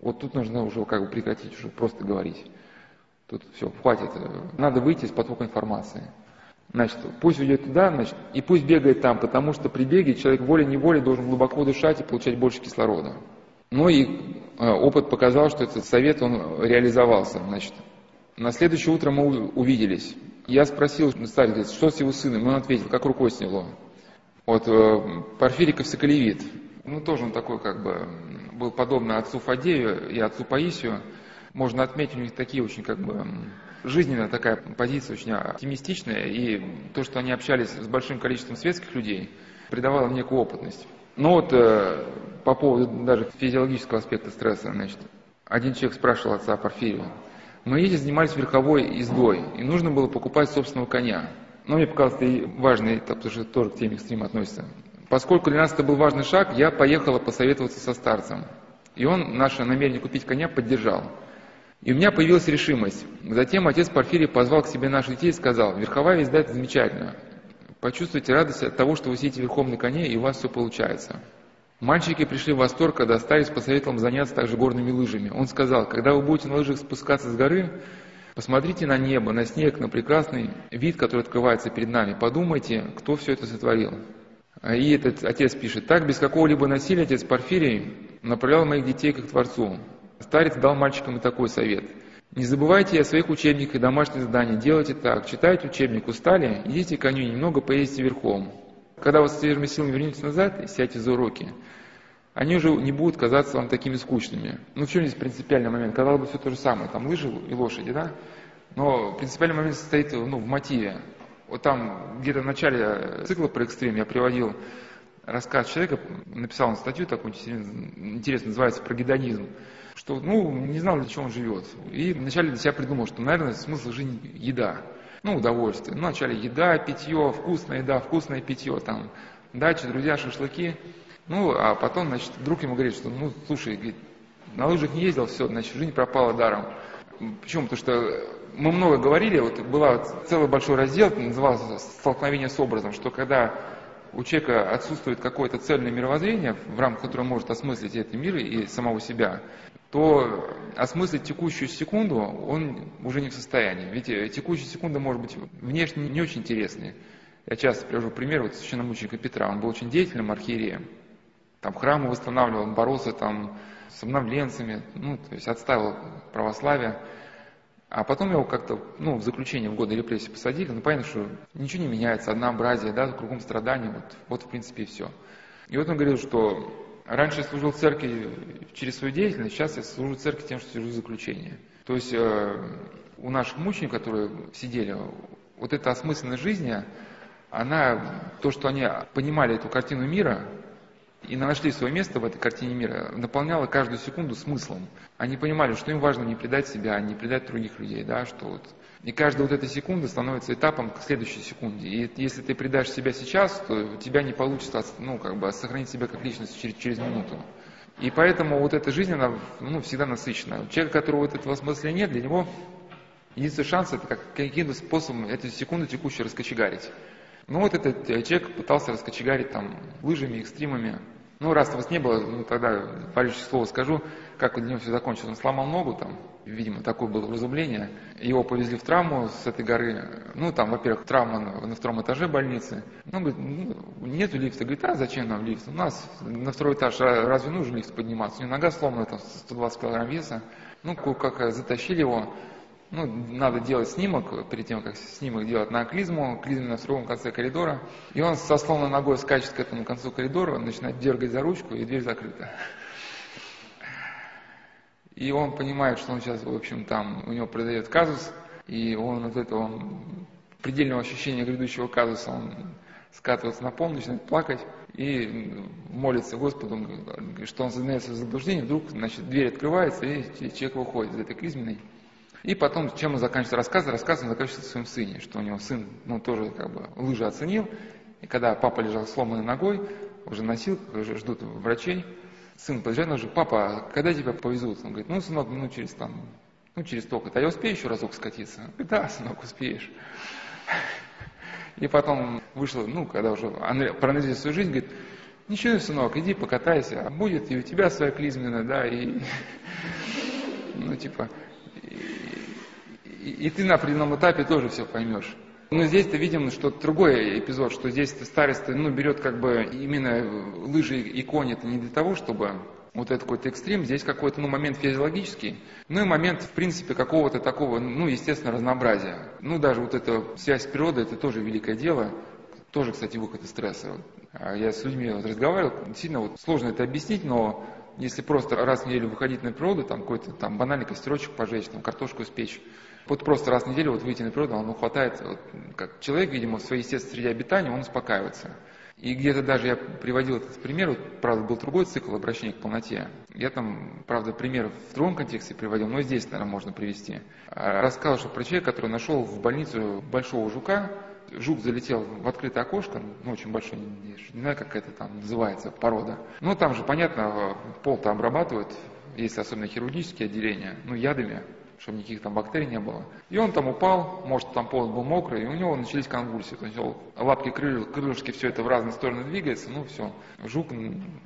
Вот тут нужно уже как бы прекратить, уже просто говорить. Тут все, хватит. Надо выйти из потока информации. Значит, пусть уйдет туда, значит, и пусть бегает там, потому что при беге человек волей-неволей должен глубоко дышать и получать больше кислорода. Ну и э, опыт показал, что этот совет, он реализовался. Значит, на следующее утро мы увиделись. Я спросил старик, что с его сыном, он ответил, как рукой сняло. Вот э, Порфириков Соколевит, ну тоже он такой как бы был подобный отцу Фадею и отцу Паисию. Можно отметить, у них такие очень как бы жизненная такая позиция очень оптимистичная, и то, что они общались с большим количеством светских людей, придавало некую опытность. Но вот э, по поводу даже физиологического аспекта стресса, значит, один человек спрашивал отца Порфирия, мы ездили, занимались верховой ездой, и нужно было покупать собственного коня. Но мне показалось, это важный потому что тоже к теме экстрима относится. Поскольку для нас это был важный шаг, я поехала посоветоваться со старцем. И он наше намерение купить коня поддержал. И у меня появилась решимость. Затем отец Порфирий позвал к себе наших детей и сказал, верховая езда это замечательно. Почувствуйте радость от того, что вы сидите верхом на коне и у вас все получается. Мальчики пришли в восторг, когда остались по советам заняться также горными лыжами. Он сказал, когда вы будете на лыжах спускаться с горы, посмотрите на небо, на снег, на прекрасный вид, который открывается перед нами. Подумайте, кто все это сотворил. И этот отец пишет, так без какого-либо насилия отец Порфирий направлял моих детей к Творцу. Старец дал мальчикам и такой совет. Не забывайте о своих учебниках и домашних заданиях, делайте так. Читайте учебник, устали, идите к коню, немного поездите верхом. Когда вы с свежими силами вернетесь назад и сядьте за уроки, они уже не будут казаться вам такими скучными. Ну, в чем здесь принципиальный момент? Казалось бы, все то же самое, там лыжи и лошади, да? Но принципиальный момент состоит ну, в мотиве. Вот там где-то в начале цикла про экстрим я приводил рассказ человека, написал он статью такую интересную, называется «Про гедонизм», что, ну, не знал, для чего он живет. И вначале для себя придумал, что, наверное, смысл жизни – еда. Ну, удовольствие. Ну, вначале еда, питье, вкусная еда, вкусное питье, там, дача, друзья, шашлыки. Ну, а потом, значит, друг ему говорит, что, ну, слушай, говорит, на лыжах не ездил, все, значит, жизнь пропала даром. Почему? Потому что мы много говорили, вот была целый большой раздел, назывался «Столкновение с образом», что когда у человека отсутствует какое-то цельное мировоззрение, в рамках которого может осмыслить этот мир и самого себя, то осмыслить текущую секунду он уже не в состоянии. Ведь э, текущая секунда может быть внешне не очень интересной. Я часто привожу пример вот священномученика Петра. Он был очень деятельным архиереем. Там храмы восстанавливал, он боролся там с обновленцами, ну, то есть отставил православие. А потом его как-то, ну, в заключение в годы репрессий посадили, ну, понятно, что ничего не меняется, однообразие, да, кругом страдания, вот, вот в принципе и все. И вот он говорил, что раньше я служил церкви через свою деятельность, сейчас я служу церкви тем, что сижу в заключении. То есть э, у наших мучеников, которые сидели, вот эта осмысленность жизни, она, то, что они понимали эту картину мира, и нашли свое место в этой картине мира, наполняло каждую секунду смыслом. Они понимали, что им важно не предать себя, не предать других людей, да, что вот и каждая вот эта секунда становится этапом к следующей секунде. И если ты предашь себя сейчас, то у тебя не получится ну, как бы, сохранить себя как личность через, через минуту. И поэтому вот эта жизнь, она ну, всегда насыщена. Человек, у которого вот этого смысла нет, для него единственный шанс это как, каким-то способом эту секунду текущую раскочегарить. Ну вот этот э, человек пытался раскочегарить там лыжами, экстримами. Ну, раз вас не было, ну, тогда палечное слово скажу, как для него все закончилось. Он сломал ногу там, видимо, такое было разумление. Его повезли в травму с этой горы. Ну, там, во-первых, травма на, втором этаже больницы. Ну, говорит, ну, нету лифта. Говорит, а зачем нам лифт? У нас на второй этаж разве нужен лифт подниматься? У него нога сломана, там, 120 килограмм веса. Ну, как затащили его ну, надо делать снимок, перед тем, как снимок делать на клизму, клизма на другом конце коридора, и он со сломанной ногой скачет к этому концу коридора, начинает дергать за ручку, и дверь закрыта. И он понимает, что он сейчас, в общем, там, у него произойдет казус, и он от этого предельного ощущения грядущего казуса, он скатывается на пол, начинает плакать и молится Господу, что он зазнается в вдруг, значит, дверь открывается, и человек выходит из этой клизменной. И потом, чем он заканчивается рассказ, рассказ он заканчивается в своем сыне, что у него сын, ну, тоже как бы лыжи оценил, и когда папа лежал сломанной ногой, уже носил, уже ждут врачей, сын подъезжает, он говорит, папа, когда тебя повезут? Он говорит, ну, сынок, ну, через там, ну, через столько. А я успею еще разок скатиться? Он говорит, да, сынок, успеешь. И потом вышло, ну, когда уже проанализировал свою жизнь, говорит, ничего, сынок, иди покатайся, а будет и у тебя своя клизмена, да, и, ну, типа, и, и ты на определенном этапе тоже все поймешь. Но здесь-то видим, что другой эпизод, что здесь старость ну, берет как бы именно лыжи и конь, это не для того, чтобы вот это какой-то экстрим, здесь какой-то ну, момент физиологический, ну и момент, в принципе, какого-то такого, ну, естественно, разнообразия. Ну, даже вот эта связь с природой, это тоже великое дело, тоже, кстати, выход из стресса. А я с людьми вот разговаривал, действительно вот сложно это объяснить, но если просто раз в неделю выходить на природу, там какой-то там банальный костерочек пожечь, там картошку испечь, вот просто раз в неделю вот выйти на природу, оно хватает, вот, как человек, видимо, в своей естественной среде обитания, он успокаивается. И где-то даже я приводил этот пример, вот, правда, был другой цикл обращения к полноте. Я там, правда, пример в другом контексте приводил, но здесь, наверное, можно привести. А, рассказал, что про человека, который нашел в больницу большого жука, жук залетел в открытое окошко, ну, очень большой, не, не знаю, как это там называется, порода. Ну, там же, понятно, пол-то обрабатывают, если особенно хирургические отделения, ну, ядами, чтобы никаких там бактерий не было. И он там упал, может там пол был мокрый, и у него начались конвульсии. То есть лапки, крылья, крылышки, все это в разные стороны двигается, ну все. Жук,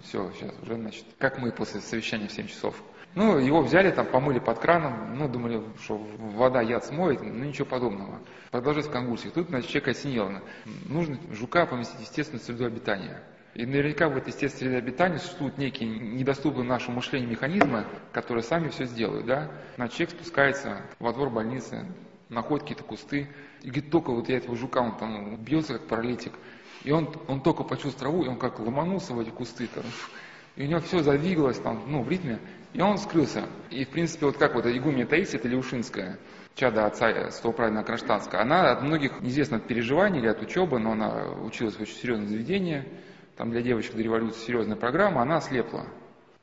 все, сейчас уже, значит, как мы после совещания в 7 часов. Ну, его взяли, там, помыли под краном, ну, думали, что вода яд смоет, ну, ничего подобного. Продолжать конвульсии. Тут, значит, человек осенило. Нужно жука поместить в естественную среду обитания. И наверняка в этой среде обитания существуют некие недоступные нашему мышлению механизмы, которые сами все сделают, да. Значит, человек спускается во двор больницы, находит какие-то кусты, и говорит, только вот я этого жука, он там бьется как паралитик, и он, он только почувствовал траву, и он как ломанулся в эти кусты, там, и у него все задвигалось там, ну, в ритме, и он скрылся. И, в принципе, вот как вот игуменя Таисия, это Леушинская, чада отца Столправина Кронштадтская, она от многих неизвестно переживаний или от учебы, но она училась в очень серьезном заведении, там для девочек до революции серьезная программа, она ослепла.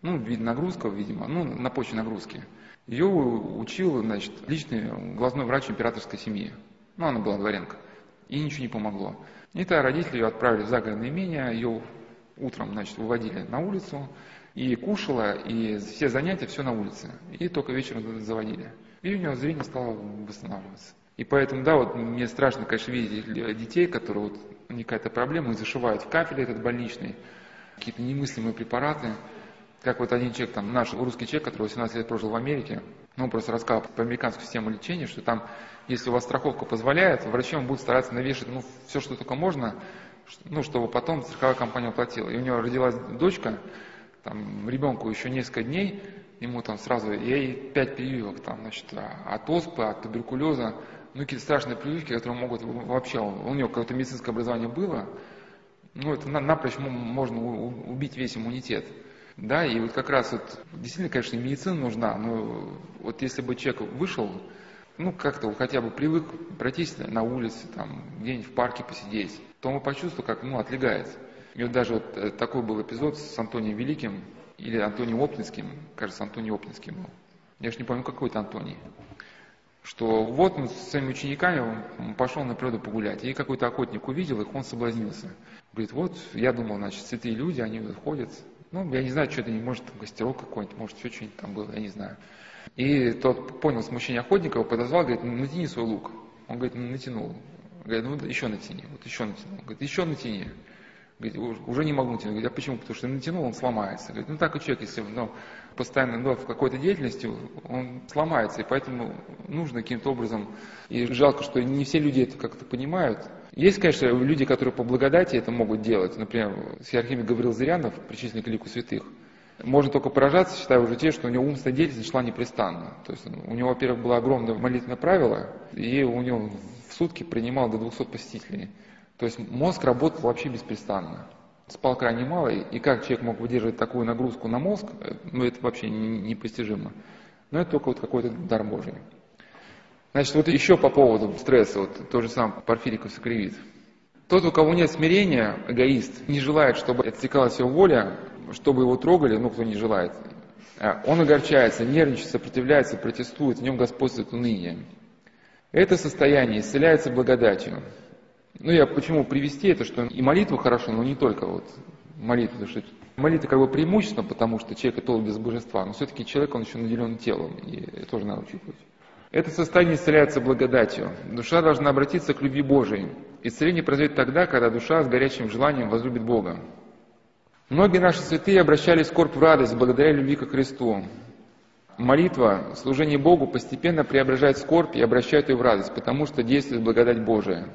Ну, нагрузка, видимо, ну, на почве нагрузки. Ее учил, значит, личный глазной врач императорской семьи. Ну, она была дворянка. И ничего не помогло. И то родители ее отправили в загородное имение, ее утром, значит, выводили на улицу, и кушала, и все занятия, все на улице. И только вечером заводили. И у него зрение стало восстанавливаться. И поэтому, да, вот мне страшно, конечно, видеть детей, которые вот них какая-то проблема, и зашивают в кафель этот больничный, какие-то немыслимые препараты. Как вот один человек, там, наш русский человек, который 18 лет прожил в Америке, ну, просто рассказал про американскую систему лечения, что там, если у вас страховка позволяет, врачи вам будут стараться навешать, ну, все, что только можно, ну, чтобы потом страховая компания оплатила. И у него родилась дочка, там, ребенку еще несколько дней, ему там сразу, ей пять прививок, там, значит, от оспы, от туберкулеза, ну, какие-то страшные прививки, которые могут вообще, у него какое-то медицинское образование было, ну, это напрочь можно убить весь иммунитет. Да, и вот как раз вот, действительно, конечно, медицина нужна, но вот если бы человек вышел, ну, как-то хотя бы привык пройтись на улице, там, где-нибудь в парке посидеть, то он почувствовал, как, ну, отлегает. И вот даже вот э, такой был эпизод с Антонием Великим, или Антонием Оптинским, кажется, Антоний Оптинский был. Я же не помню, какой это Антоний что вот он с своими учениками пошел на природу погулять, и какой-то охотник увидел их, он соблазнился. Говорит, вот, я думал, значит, святые люди, они ходят, ну, я не знаю, что это, может, там костерок какой-нибудь, может, еще что-нибудь там было, я не знаю. И тот понял смущение охотника, его подозвал, говорит, ну, натяни свой лук. Он говорит, ну, натянул. Говорит, ну, еще натяни, вот еще натянул. Говорит, еще натяни. Говорит, уже не могу натянуть. Говорит, а почему? Потому что натянул, он сломается. Говорит, ну так и человек, если ну, постоянно ну, в какой-то деятельности, он сломается. И поэтому нужно каким-то образом, и жалко, что не все люди это как-то понимают. Есть, конечно, люди, которые по благодати это могут делать. Например, Сеархимик Гаврил Зырянов, причисленный к лику святых. Можно только поражаться, считаю уже те, что у него умственная деятельность шла непрестанно. То есть у него, во-первых, было огромное молитвенное правило, и у него в сутки принимал до 200 посетителей. То есть мозг работал вообще беспрестанно. Спал крайне мало, и как человек мог выдерживать такую нагрузку на мозг, э, ну это вообще непостижимо. Но это только вот какой-то дар Божий. Значит, вот еще по поводу стресса, вот то же самое Порфириков сокривит. Тот, у кого нет смирения, эгоист, не желает, чтобы отсекалась его воля, чтобы его трогали, ну, кто не желает. А он огорчается, нервничает, сопротивляется, протестует, в нем господствует уныние. Это состояние исцеляется благодатью. Ну, я почему привести это, что и молитва хорошо, но не только вот молитва, что молитва как бы преимущественно, потому что человек это без божества, но все-таки человек, он еще наделен телом, и это тоже надо учитывать. Это состояние исцеляется благодатью. Душа должна обратиться к любви Божией. Исцеление произойдет тогда, когда душа с горячим желанием возлюбит Бога. Многие наши святые обращали скорбь в радость благодаря любви ко Христу. Молитва, служение Богу постепенно преображает скорбь и обращает ее в радость, потому что действует благодать Божия.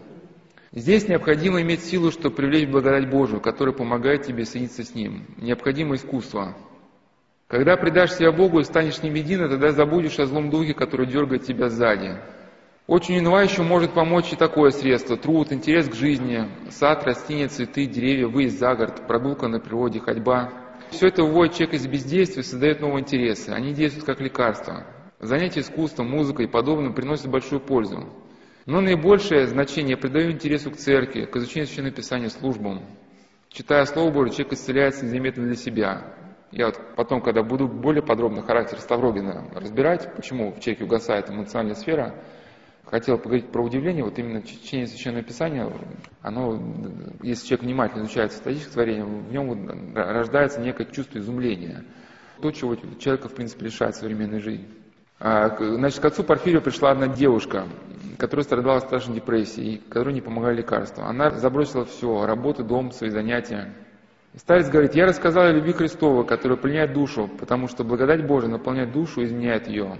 Здесь необходимо иметь силу, чтобы привлечь благодать Божию, которая помогает тебе соединиться с Ним. Необходимо искусство. Когда предашь себя Богу и станешь с Ним едино, тогда забудешь о злом духе, который дергает тебя сзади. Очень унывающе может помочь и такое средство. Труд, интерес к жизни, сад, растения, цветы, деревья, выезд за город, прогулка на природе, ходьба. Все это выводит человека из бездействия и создает новые интересы. Они действуют как лекарство. Занятия искусством, музыкой и подобным приносят большую пользу. Но наибольшее значение придаю интересу к церкви, к изучению Священного Писания, службам. Читая Слово Божие, человек исцеляется незаметно для себя. Я вот потом, когда буду более подробно характер Ставрогина разбирать, почему в человеке угасает эмоциональная сфера, хотел поговорить про удивление, вот именно чтение Священного Писания, оно, если человек внимательно изучает статическое творение, в нем рождается некое чувство изумления. То, чего человека, в принципе, лишает современной жизни. А, значит, к отцу Порфирию пришла одна девушка, которая страдала страшной депрессией, которой не помогали лекарства. Она забросила все, работу, дом, свои занятия. И старец говорит, я рассказал о любви Христова, которая пленяет душу, потому что благодать Божия наполняет душу и изменяет ее.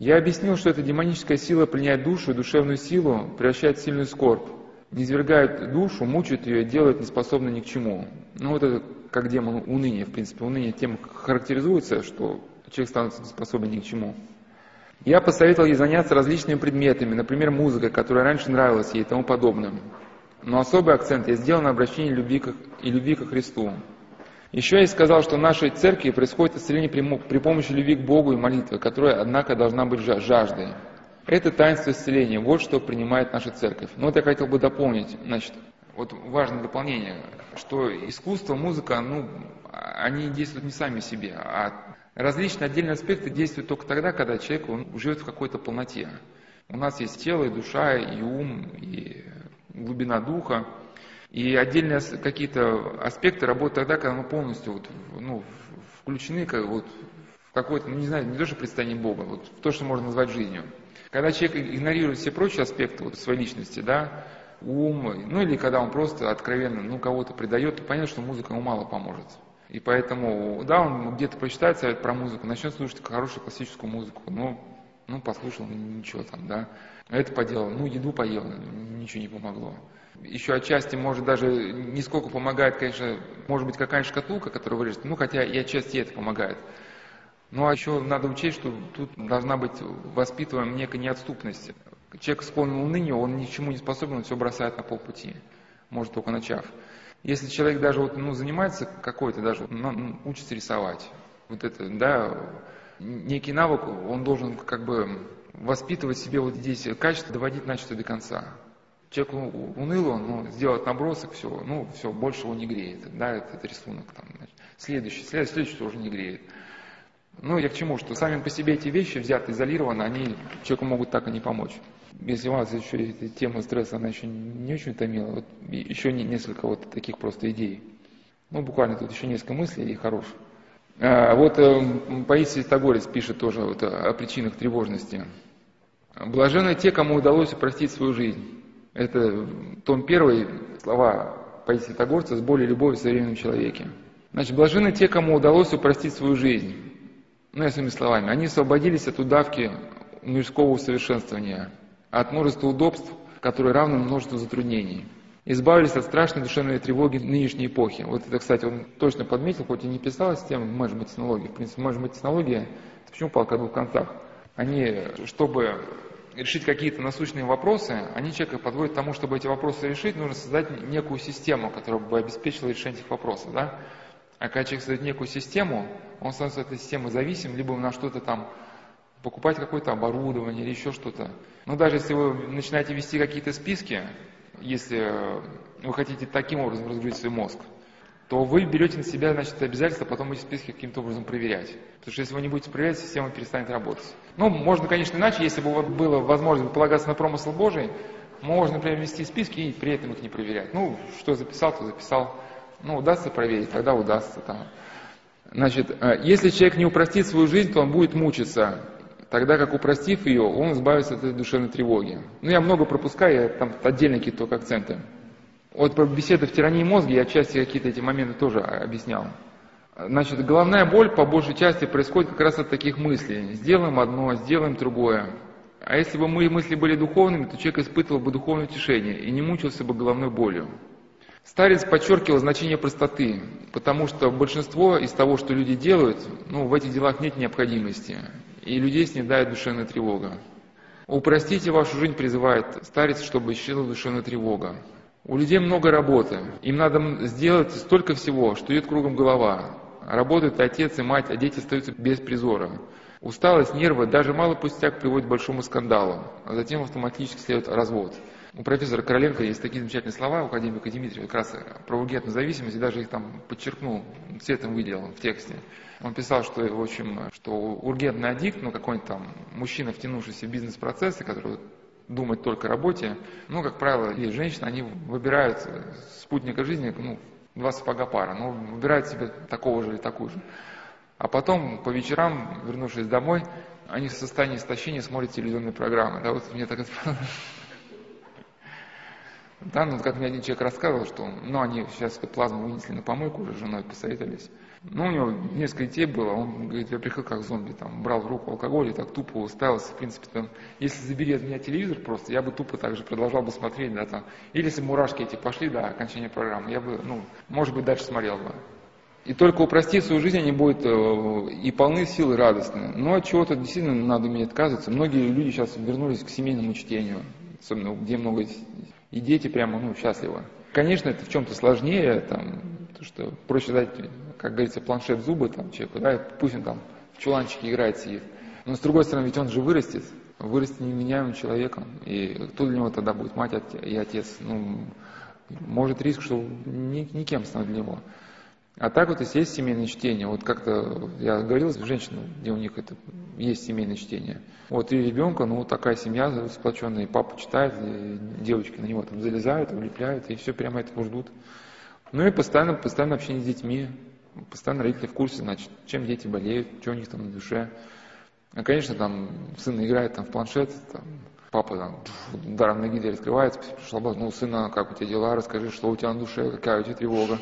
Я объяснил, что эта демоническая сила пленяет душу и душевную силу, превращает в сильную скорбь, низвергает душу, мучает ее и делает неспособной ни к чему. Ну вот это как демон уныния, в принципе. Уныние тем характеризуется, что человек становится неспособен ни к чему. Я посоветовал ей заняться различными предметами, например, музыкой, которая раньше нравилась ей и тому подобным. Но особый акцент я сделал на обращении любви к, и любви ко Христу. Еще я сказал, что в нашей церкви происходит исцеление при, при помощи любви к Богу и молитвы, которая, однако, должна быть жаждой. Это таинство исцеления, вот что принимает наша церковь. Но вот я хотел бы дополнить, значит, вот важное дополнение, что искусство, музыка, ну, они действуют не сами себе, а Различные отдельные аспекты действуют только тогда, когда человек он живет в какой-то полноте. У нас есть тело, и душа, и ум, и глубина духа. И отдельные какие-то аспекты работают тогда, когда мы полностью вот, ну, включены как, вот, в какое-то, ну не знаю, не то, что представление Бога, вот, в то, что можно назвать жизнью. Когда человек игнорирует все прочие аспекты вот, своей личности, да, ум, ну или когда он просто откровенно ну, кого-то предает, то понятно, что музыка ему мало поможет. И поэтому, да, он где-то прочитает совет про музыку, начнет слушать хорошую классическую музыку, ну, ну, послушал, ну, ничего там, да. Это поделал, ну, еду поел, ничего не помогло. Еще отчасти, может, даже не сколько помогает, конечно, может быть, какая-нибудь шкатулка, которая вырежет, ну, хотя и отчасти это помогает. Ну, а еще надо учесть, что тут должна быть воспитываем некая неотступность. Человек склонен к унынию, он ни к чему не способен, он все бросает на полпути, может, только начав. Если человек даже вот, ну, занимается какой-то, даже ну, учится рисовать, вот это, да, некий навык, он должен как бы воспитывать себе вот здесь качество, доводить начатое до конца. Человек уныл, он ну, сделает набросок, все, ну, все, больше его не греет, да, это, это рисунок там, значит. Следующий, следующий, тоже не греет. Ну, я к чему, что сами по себе эти вещи, взяты изолированно, они человеку могут так и не помочь если вас еще эта тема стресса, она еще не очень утомила, вот еще не, несколько вот таких просто идей. Ну, буквально тут еще несколько мыслей и хороших. А, вот э, Паисий Тагорец пишет тоже вот о, причинах тревожности. Блаженны те, кому удалось упростить свою жизнь. Это том первый, слова Паисия Тагорца с более любовью в современном человеке. Значит, блаженны те, кому удалось упростить свою жизнь. Ну, я своими словами. Они освободились от удавки мирского усовершенствования от множества удобств, которые равны множеству затруднений. Избавились от страшной душевной тревоги нынешней эпохи. Вот это, кстати, он точно подметил, хоть и не писалось тема менеджмент технологии. В принципе, менеджмент технология, почему палка о двух концах? Они, чтобы решить какие-то насущные вопросы, они человека подводят к тому, чтобы эти вопросы решить, нужно создать некую систему, которая бы обеспечила решение этих вопросов. Да? А когда человек создает некую систему, он становится от этой системы зависим, либо на что-то там покупать какое-то оборудование или еще что-то. Но даже если вы начинаете вести какие-то списки, если вы хотите таким образом разгрузить свой мозг, то вы берете на себя значит, обязательство потом эти списки каким-то образом проверять. Потому что если вы не будете проверять, система перестанет работать. Ну, можно, конечно, иначе, если бы была возможность полагаться на промысл Божий, можно, например, вести списки и при этом их не проверять. Ну, что записал, то записал. Ну, удастся проверить, тогда удастся. Там. Значит, э, если человек не упростит свою жизнь, то он будет мучиться тогда как упростив ее, он избавится от этой душевной тревоги. Ну, я много пропускаю, я там отдельные какие-то только акценты. Вот про беседы в тирании мозга я отчасти какие-то эти моменты тоже объяснял. Значит, головная боль по большей части происходит как раз от таких мыслей. Сделаем одно, сделаем другое. А если бы мои мысли были духовными, то человек испытывал бы духовное утешение и не мучился бы головной болью. Старец подчеркивал значение простоты, потому что большинство из того, что люди делают, ну, в этих делах нет необходимости и людей снедает душевная тревога. Упростите вашу жизнь, призывает старец, чтобы исчезла душевная тревога. У людей много работы, им надо сделать столько всего, что идет кругом голова. Работают отец и мать, а дети остаются без призора. Усталость, нервы, даже малый пустяк приводит к большому скандалу, а затем автоматически следует развод. У профессора Короленко есть такие замечательные слова, у академика Дмитрия, как раз про ургентную зависимость, и даже их там подчеркнул, цветом выделил в тексте. Он писал, что, в общем, что ургентный аддикт, ну, какой-нибудь там мужчина, втянувшийся в бизнес-процессы, который думает только о работе, ну, как правило, и женщины, они выбирают спутника жизни, ну, два сапога пара, ну, выбирают себе такого же или такую же. А потом, по вечерам, вернувшись домой, они в состоянии истощения смотрят телевизионные программы. Да, вот мне так это Да, ну как мне один человек рассказывал, что ну, они сейчас эту плазму вынесли на помойку, уже женой посоветовались. Ну, у него несколько детей было, он говорит, я приходил как зомби, там, брал в руку алкоголь и так тупо уставился, в принципе, там, если забери от меня телевизор просто, я бы тупо так же продолжал бы смотреть, да, там, или если мурашки эти пошли до окончания программы, я бы, ну, может быть, дальше смотрел бы. И только упростив свою жизнь, они будут э, и полны сил и радостны. Но от чего-то действительно надо уметь отказываться. Многие люди сейчас вернулись к семейному чтению, особенно где много и дети прямо ну, счастливы. Конечно, это в чем-то сложнее, там, то, что проще дать, как говорится, планшет зубы там, человеку, да, пусть он там в чуланчике играет, сидит. Но с другой стороны, ведь он же вырастет, вырастет неменяемым человеком. И кто для него тогда будет, мать и отец? Ну, может риск, что никем станет для него. А так вот, если есть семейное чтение, вот как-то я говорил с женщиной, где у них это есть семейное чтение. Вот и ребенка, ну такая семья сплоченная, и папа читает, и девочки на него там залезают, влепляют, и все прямо этого ждут. Ну и постоянно, постоянно общение с детьми, постоянно родители в курсе, значит, чем дети болеют, что у них там на душе. А, конечно, там сын играет там в планшет, там, папа там ударом ноги дверь открывается, пришла, ну, сына, как у тебя дела, расскажи, что у тебя на душе, какая у тебя тревога.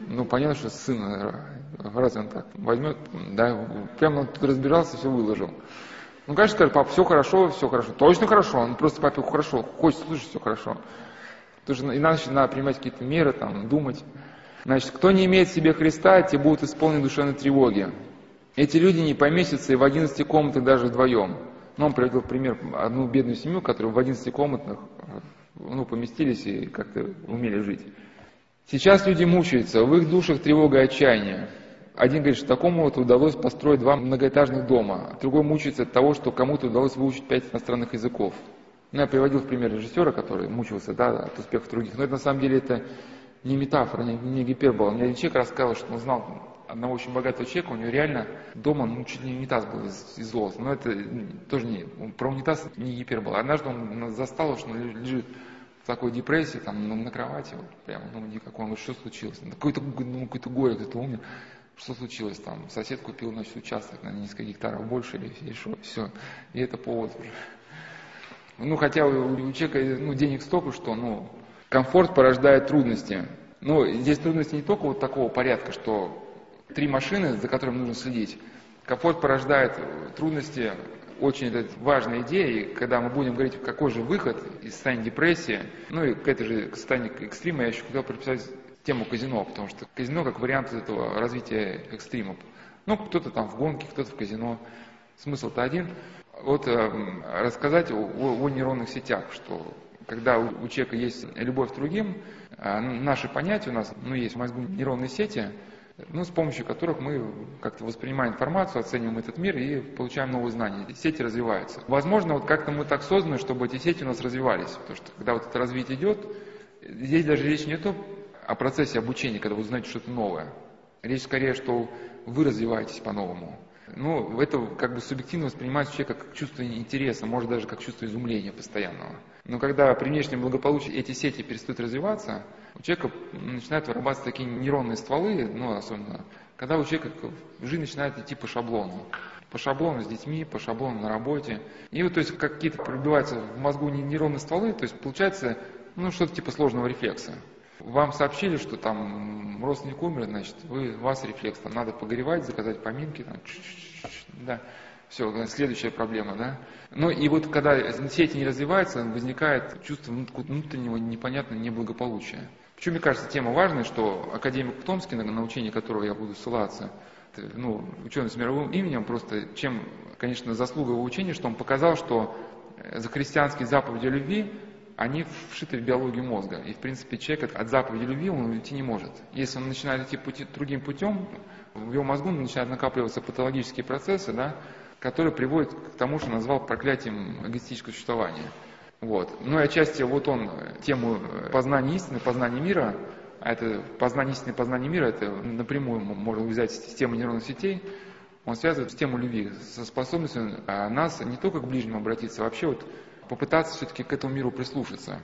Ну, понятно, что сын, разве он так возьмет, да, прямо он тут разбирался, все выложил. Ну, конечно, скажет, папа, все хорошо, все хорошо. Точно хорошо, он просто папе хорошо, хочет слышать, все хорошо. Потому что иначе надо принимать какие-то меры, там, думать. Значит, кто не имеет в себе Христа, те будут исполнены душевной тревоги. Эти люди не поместятся и в 11 комнатах даже вдвоем. Ну, он приводил пример одну бедную семью, которая в 11 комнатах ну, поместились и как-то умели жить. Сейчас люди мучаются, в их душах тревога и отчаяние. Один говорит, что такому вот удалось построить два многоэтажных дома, а другой мучается от того, что кому-то удалось выучить пять иностранных языков. Ну, я приводил в пример режиссера, который мучился да, от успехов других, но это на самом деле это не метафора, не, не гипербола. Мне один человек рассказал, что он знал одного очень богатого человека, у него реально дома ну, чуть не унитаз был из, из золота. Но это тоже не, про унитаз не гипербола. Однажды он застал, что он лежит в такой депрессии, там, на, на кровати, вот, прямо, ну, никакой, он что случилось? Ну, какой-то, ну, какой-то горе, кто-то умер. Что случилось там? Сосед купил, значит, участок на несколько гектаров больше или, что, все. И это повод уже. Ну, хотя у, у человека ну, денег столько, что, ну, комфорт порождает трудности. Ну, здесь трудности не только вот такого порядка, что три машины, за которыми нужно следить. Комфорт порождает трудности очень это важная идея, и когда мы будем говорить, какой же выход из состояния депрессии, ну и к этой же состоянию экстрима я еще хотел прописать тему казино, потому что казино как вариант этого развития экстримов. Ну, кто-то там в гонке, кто-то в казино. Смысл-то один. Вот э, рассказать о, о, нейронных сетях, что когда у человека есть любовь к другим, э, наши понятия у нас, ну, есть в мозгу нейронные сети, ну, с помощью которых мы как-то воспринимаем информацию, оцениваем этот мир и получаем новые знания. Сети развиваются. Возможно, вот как-то мы так созданы, чтобы эти сети у нас развивались. Потому что когда вот это развитие идет, здесь даже речь не то о процессе обучения, когда вы узнаете что-то новое. Речь скорее, что вы развиваетесь по-новому. Ну, это как бы субъективно воспринимается человек как чувство интереса, может даже как чувство изумления постоянного. Но когда при внешнем благополучии эти сети перестают развиваться, у человека начинают вырабатываться такие нейронные стволы, ну, особенно, когда у человека жизнь начинает идти по шаблону. По шаблону с детьми, по шаблону на работе. И вот, то есть, какие-то пробиваются в мозгу нейронные стволы, то есть, получается, ну, что-то типа сложного рефлекса. Вам сообщили, что там родственник умер, значит, вы, у вас рефлекс, там надо погревать, заказать поминки, там, да, все, следующая проблема, да. Ну и вот когда сети не развиваются, возникает чувство внутреннего непонятного неблагополучия. Почему, мне кажется, тема важная, что академик Томский, на учение которого я буду ссылаться, ну, ученый с мировым именем, просто чем, конечно, заслуга его учения, что он показал, что э, за христианские заповеди любви, они вшиты в биологию мозга. И, в принципе, человек от заповеди любви он уйти не может. Если он начинает идти пути, другим путем, в его мозгу начинают накапливаться патологические процессы, да, которые приводят к тому, что назвал проклятием эгоистического существования. Вот. Ну и отчасти вот он тему познания истины, познания мира, а это познание истины, познание мира, это напрямую можно взять систему нейронных сетей, он связывает систему любви со способностью а, нас не только к ближнему обратиться, а вообще вот попытаться все-таки к этому миру прислушаться.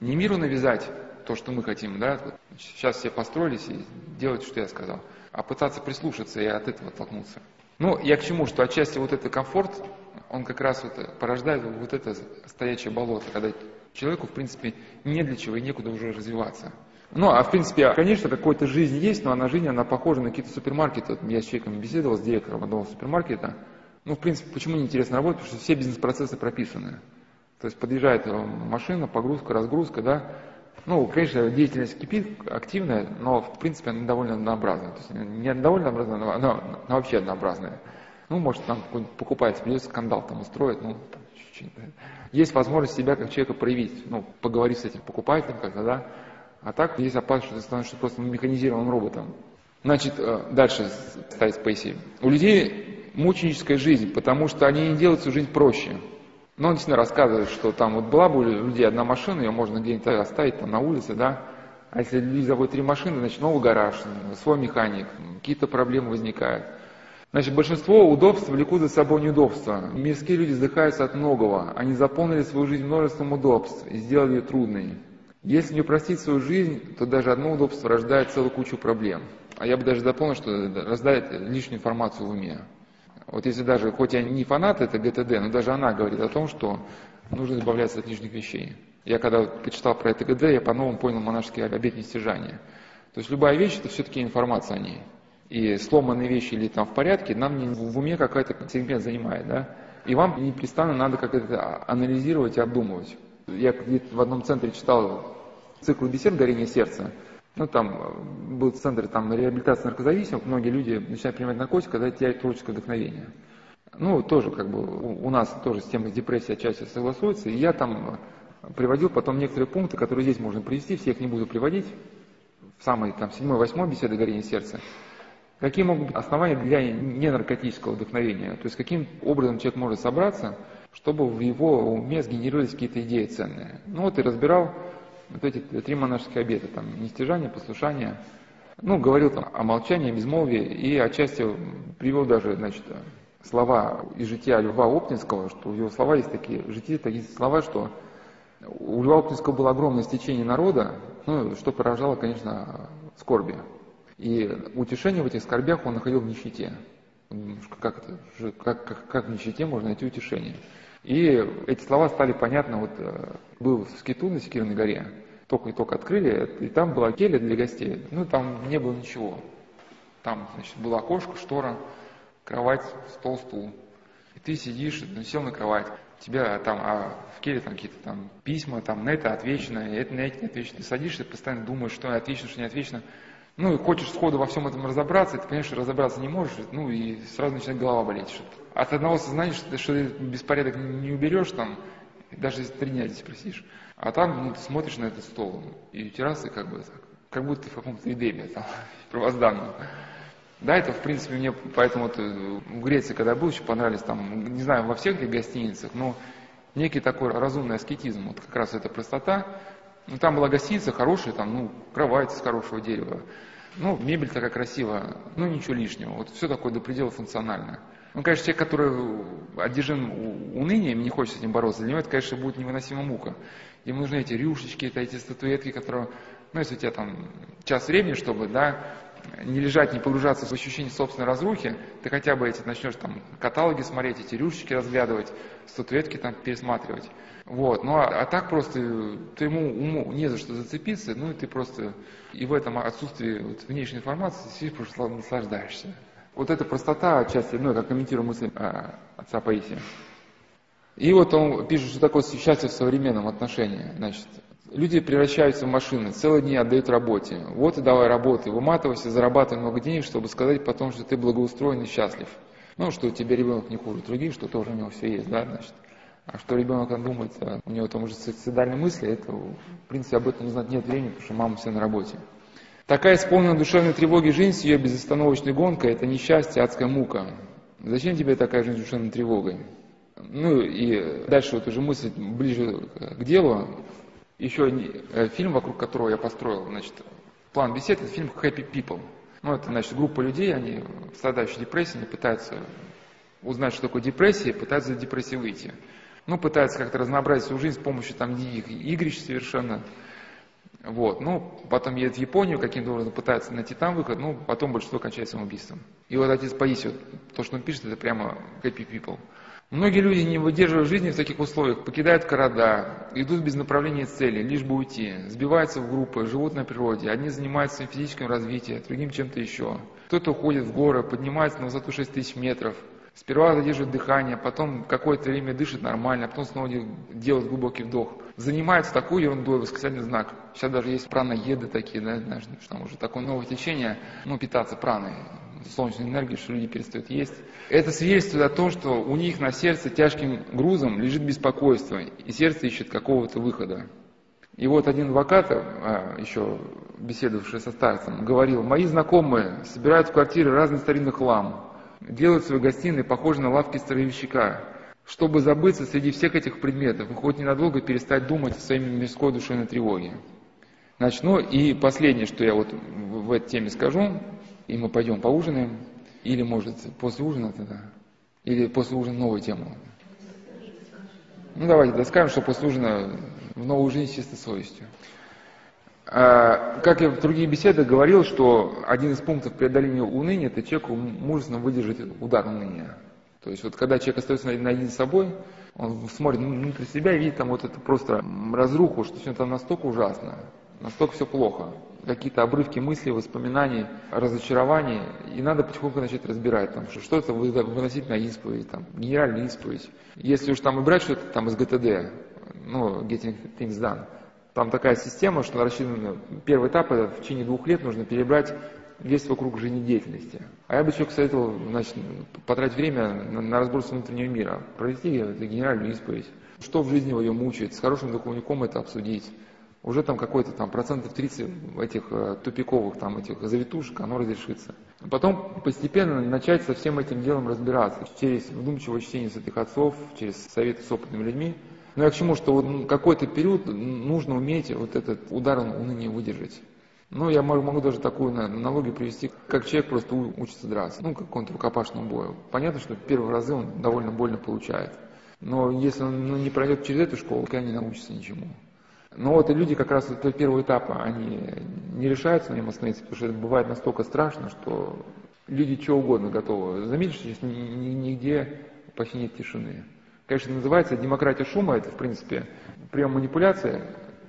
Не миру навязать то, что мы хотим, да, сейчас все построились и делать, что я сказал, а пытаться прислушаться и от этого оттолкнуться. Ну, я к чему, что отчасти вот этот комфорт, он как раз вот порождает вот это стоячее болото, когда человеку, в принципе, не для чего и некуда уже развиваться. Ну, а в принципе, конечно, какая-то жизнь есть, но она жизнь, она похожа на какие-то супермаркеты. Вот я с человеком беседовал, с директором одного супермаркета. Ну, в принципе, почему неинтересно работать? Потому что все бизнес-процессы прописаны. То есть подъезжает машина, погрузка, разгрузка, да. Ну, конечно, деятельность кипит, активная, но, в принципе, она довольно однообразная. То есть не довольно однообразная, но она, она вообще однообразная. Ну, может, там какой-нибудь покупатель придется скандал там устроить, ну, чуть-чуть. Да. Есть возможность себя как человека проявить, ну, поговорить с этим покупателем как-то, да. А так есть опасность, что ты становишься просто механизированным роботом. Значит, э, дальше ставить Спейси. У людей мученическая жизнь, потому что они не делают свою жизнь проще. Но он действительно рассказывает, что там вот была бы у людей одна машина, ее можно где-нибудь оставить там на улице, да, а если люди заводят три машины, значит новый гараж, свой механик, какие-то проблемы возникают. Значит, большинство удобств влекут за собой неудобства. Мирские люди вздыхаются от многого. Они заполнили свою жизнь множеством удобств и сделали ее трудной. Если не упростить свою жизнь, то даже одно удобство рождает целую кучу проблем. А я бы даже дополнил, что рождает лишнюю информацию в уме. Вот если даже, хоть я не фанат это ГТД, но даже она говорит о том, что нужно избавляться от лишних вещей. Я когда почитал про это ГД, я по-новому понял монашеский обет нестяжания. То есть любая вещь это все-таки информация о ней. И сломанные вещи или там в порядке, нам не, в уме какой-то сегмент занимает, да? И вам непрестанно надо как-то анализировать и обдумывать. Я в одном центре читал цикл бесед «Горение сердца», ну, там э, был центр там, реабилитации наркозависимых, многие люди начинают принимать наркотики, когда теряют творческое вдохновение. Ну, тоже как бы у, у нас тоже с темой депрессии отчасти согласуется, и я там приводил потом некоторые пункты, которые здесь можно привести, всех не буду приводить, в самой там седьмой, восьмой беседы горения сердца. Какие могут быть основания для ненаркотического вдохновения? То есть каким образом человек может собраться, чтобы в его уме сгенерировались какие-то идеи ценные. Ну вот и разбирал вот эти три монашеских обета, там, нестяжание, послушание, ну, говорил там о молчании, безмолвии, и отчасти привел даже, значит, слова из жития Льва Оптинского, что у его слова есть такие, в житии такие слова, что у Льва Оптинского было огромное стечение народа, ну, что поражало, конечно, скорби. И утешение в этих скорбях он находил в нищете. Как, это, как, как, как в нищете можно найти утешение? И эти слова стали понятны, вот э, был в скиту на Секирной горе, только и только открыли, и там была келья для гостей, ну там не было ничего. Там, значит, было окошко, штора, кровать, стол, стул. И ты сидишь, сел на кровать, тебя там, а в келье там какие-то там письма, там на это отвечено, это на это не отвечено. Ты садишься, постоянно думаешь, что отвечено, что не отвечено. Ну и хочешь сходу во всем этом разобраться, и ты что разобраться не можешь, ну и сразу начинает голова болеть. Что от одного сознания, что ты, что ты беспорядок не уберешь там, даже если три дня здесь просишь. А там ну, ты смотришь на этот стол, и террасы как бы как будто ты в каком-то эдеме, там, первозданном. Да, это в принципе мне, поэтому вот, э, в Греции, когда был, еще понравились там, не знаю, во всех ли гостиницах, но некий такой разумный аскетизм, вот как раз эта простота. Ну, там была гостиница хорошая, там, ну, кровать из хорошего дерева, ну, мебель такая красивая, ну, ничего лишнего, вот все такое до предела функциональное. Ну, конечно, человек, который одержим унынием, не хочет с этим бороться, для него это, конечно, будет невыносима мука. Ему нужны эти рюшечки, это эти статуэтки, которые, ну, если у тебя там час времени, чтобы, да, не лежать, не погружаться в ощущение собственной разрухи, ты хотя бы эти начнешь там каталоги смотреть, эти рюшечки разглядывать, статуэтки там пересматривать. Вот, ну а, а так просто твоему уму не за что зацепиться, ну и ты просто и в этом отсутствии вот, внешней информации сидишь, просто наслаждаешься. Вот эта простота отчасти, ну, я комментирую мысль а, отца Паисия. И вот он пишет, что такое счастье в современном отношении. Значит, люди превращаются в машины, целые дни отдают работе. Вот и давай работай, выматывайся, зарабатывай много денег, чтобы сказать потом, что ты благоустроен и счастлив. Ну, что у тебя ребенок не хуже других, что тоже у него все есть, да, значит. А что ребенок там думает, а у него там уже суицидальные мысли, это, в принципе, об этом не знать нет времени, потому что мама все на работе. Такая исполненная душевной тревоги жизнь с ее безостановочной гонкой – это несчастье, адская мука. Зачем тебе такая жизнь с душевной тревогой? Ну и дальше вот уже мысль ближе к делу. Еще э, фильм, вокруг которого я построил, значит, план бесед, это фильм Happy People. Ну, это, значит, группа людей, они страдающие депрессией, они пытаются узнать, что такое депрессия, и пытаются из депрессии выйти. Ну, пытаются как-то разнообразить свою жизнь с помощью там диких игрищ совершенно. Вот. Ну, потом едет в Японию, каким-то образом пытается найти там выход, ну, потом большинство кончает самоубийством. И вот отец Паисий, то, что он пишет, это прямо happy people. Многие люди, не выдерживая жизни в таких условиях, покидают города, идут без направления цели, лишь бы уйти, сбиваются в группы, живут на природе. Одни занимаются физическим развитием, другим чем-то еще. Кто-то уходит в горы, поднимается на высоту 6 тысяч метров, сперва задерживает дыхание, потом какое-то время дышит нормально, а потом снова делает глубокий вдох. Занимается такой ерундой, восклицательный знак. Сейчас даже есть праноеды такие, да, знаешь, что там уже такое новое течение, ну, питаться праной солнечной энергии, что люди перестают есть. Это свидетельствует о том, что у них на сердце тяжким грузом лежит беспокойство, и сердце ищет какого-то выхода. И вот один адвокат, а, еще беседовавший со старцем, говорил, мои знакомые собирают в квартиры разный старинный хлам, делают свои гостиные похожи на лавки старовещика, чтобы забыться среди всех этих предметов и хоть ненадолго перестать думать о своей мирской душевной тревоге. Начну, и последнее, что я вот в этой теме скажу, и мы пойдем поужинаем, или, может, после ужина тогда, или после ужина новую тему. Ну, давайте доскажем, что после ужина в новую жизнь с чистой совестью. А, как я в других беседах говорил, что один из пунктов преодоления уныния – это человеку мужественно выдержать удар уныния. То есть вот когда человек остается наедине с собой, он смотрит внутрь себя и видит там вот это просто разруху, что все там настолько ужасно, настолько все плохо какие-то обрывки мыслей, воспоминаний, разочарований, и надо потихоньку начать разбирать, там, что что-то выносить на исповедь, там, генеральную исповедь. Если уж там и брать что-то там из ГТД, ну, Getting Things Done, там такая система, что рассчитана, первый этап, это в течение двух лет нужно перебрать весь вокруг жизнедеятельности. А я бы человек советовал, значит, потратить время на, на разбор внутреннего мира, провести генеральную исповедь, что в жизни его мучает, с хорошим духовником это обсудить уже там какой-то там процентов 30 этих э, тупиковых там этих завитушек, оно разрешится. Потом постепенно начать со всем этим делом разбираться через вдумчивое чтение святых отцов, через советы с опытными людьми. Но я к чему, что вот какой-то период нужно уметь вот этот удар уныния выдержать. Ну, я могу, могу даже такую аналогию привести, как человек просто учится драться, ну, как какому-то рукопашному бою. Понятно, что первые разы он довольно больно получает. Но если он ну, не пройдет через эту школу, никогда не научится ничему. Но вот и люди как раз до первого этапа, они не решаются на нем остановиться, потому что это бывает настолько страшно, что люди чего угодно готовы. Заметишь, здесь нигде почти нет тишины. Конечно, называется демократия шума, это, в принципе, прием манипуляции,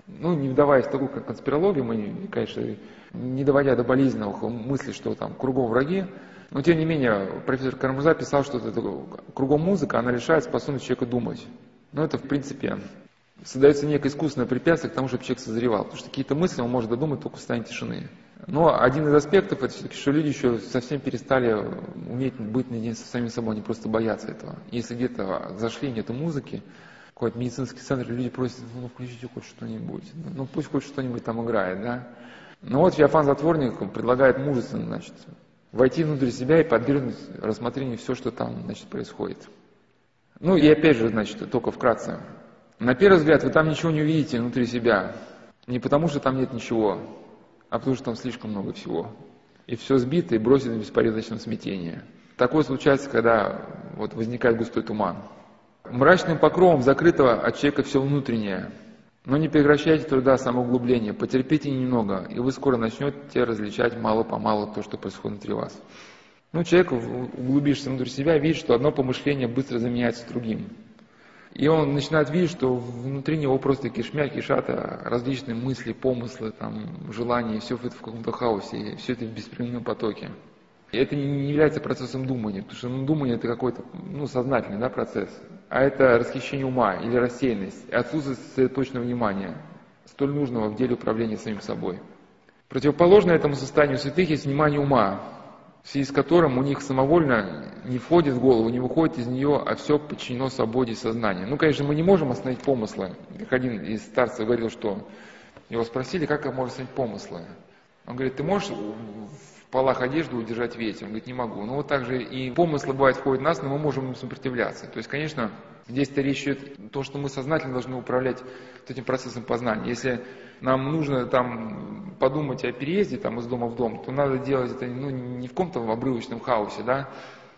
ну, не вдаваясь в такую, как конспирологию, мы, конечно, не доводя до болезненных мыслей, что там кругом враги, но, тем не менее, профессор Карамурза писал, что это кругом музыка, она лишает способность человека думать. Но это, в принципе, создается некое искусственное препятствие к тому, чтобы человек созревал. Потому что какие-то мысли он может додумать только в состоянии тишины. Но один из аспектов, это все-таки, что люди еще совсем перестали уметь быть наедине со самим собой, они просто боятся этого. Если где-то зашли, нету музыки, какой-то медицинский центр, люди просят, ну включите хоть что-нибудь, ну пусть хоть что-нибудь там играет, да. Но вот Феофан Затворник предлагает мужественно, значит, войти внутрь себя и подвергнуть рассмотрению все, что там, значит, происходит. Ну и опять же, значит, только вкратце, на первый взгляд вы там ничего не увидите внутри себя. Не потому, что там нет ничего, а потому, что там слишком много всего. И все сбито и бросено в беспорядочном смятении. Такое случается, когда вот возникает густой туман. Мрачным покровом закрытого от человека все внутреннее. Но не прекращайте труда самоуглубления, потерпите немного, и вы скоро начнете различать мало-помалу то, что происходит внутри вас. Ну, человек, углубишься внутрь себя, видит, что одно помышление быстро заменяется другим. И он начинает видеть, что внутри него просто кишмя, кишат различные мысли, помыслы, там, желания, все это в каком-то хаосе, все это в беспрерывном потоке. И это не является процессом думания, потому что ну, думание это какой-то ну, сознательный да, процесс, а это расхищение ума или рассеянность, отсутствие точного внимания, столь нужного в деле управления самим собой. Противоположно этому состоянию святых есть внимание ума, в связи с которым у них самовольно не входит в голову, не выходит из нее, а все подчинено свободе сознания. Ну, конечно, мы не можем остановить помыслы. Как один из старцев говорил, что его спросили, как можно остановить помыслы. Он говорит, ты можешь в полах одежды удержать ветер? Он говорит, не могу. Ну, вот так же и помыслы бывают входят в нас, но мы можем им сопротивляться. То есть, конечно, здесь-то речь идет том, что мы сознательно должны управлять этим процессом познания. Если нам нужно там подумать о переезде там, из дома в дом, то надо делать это ну, не в каком-то обрывочном хаосе, да,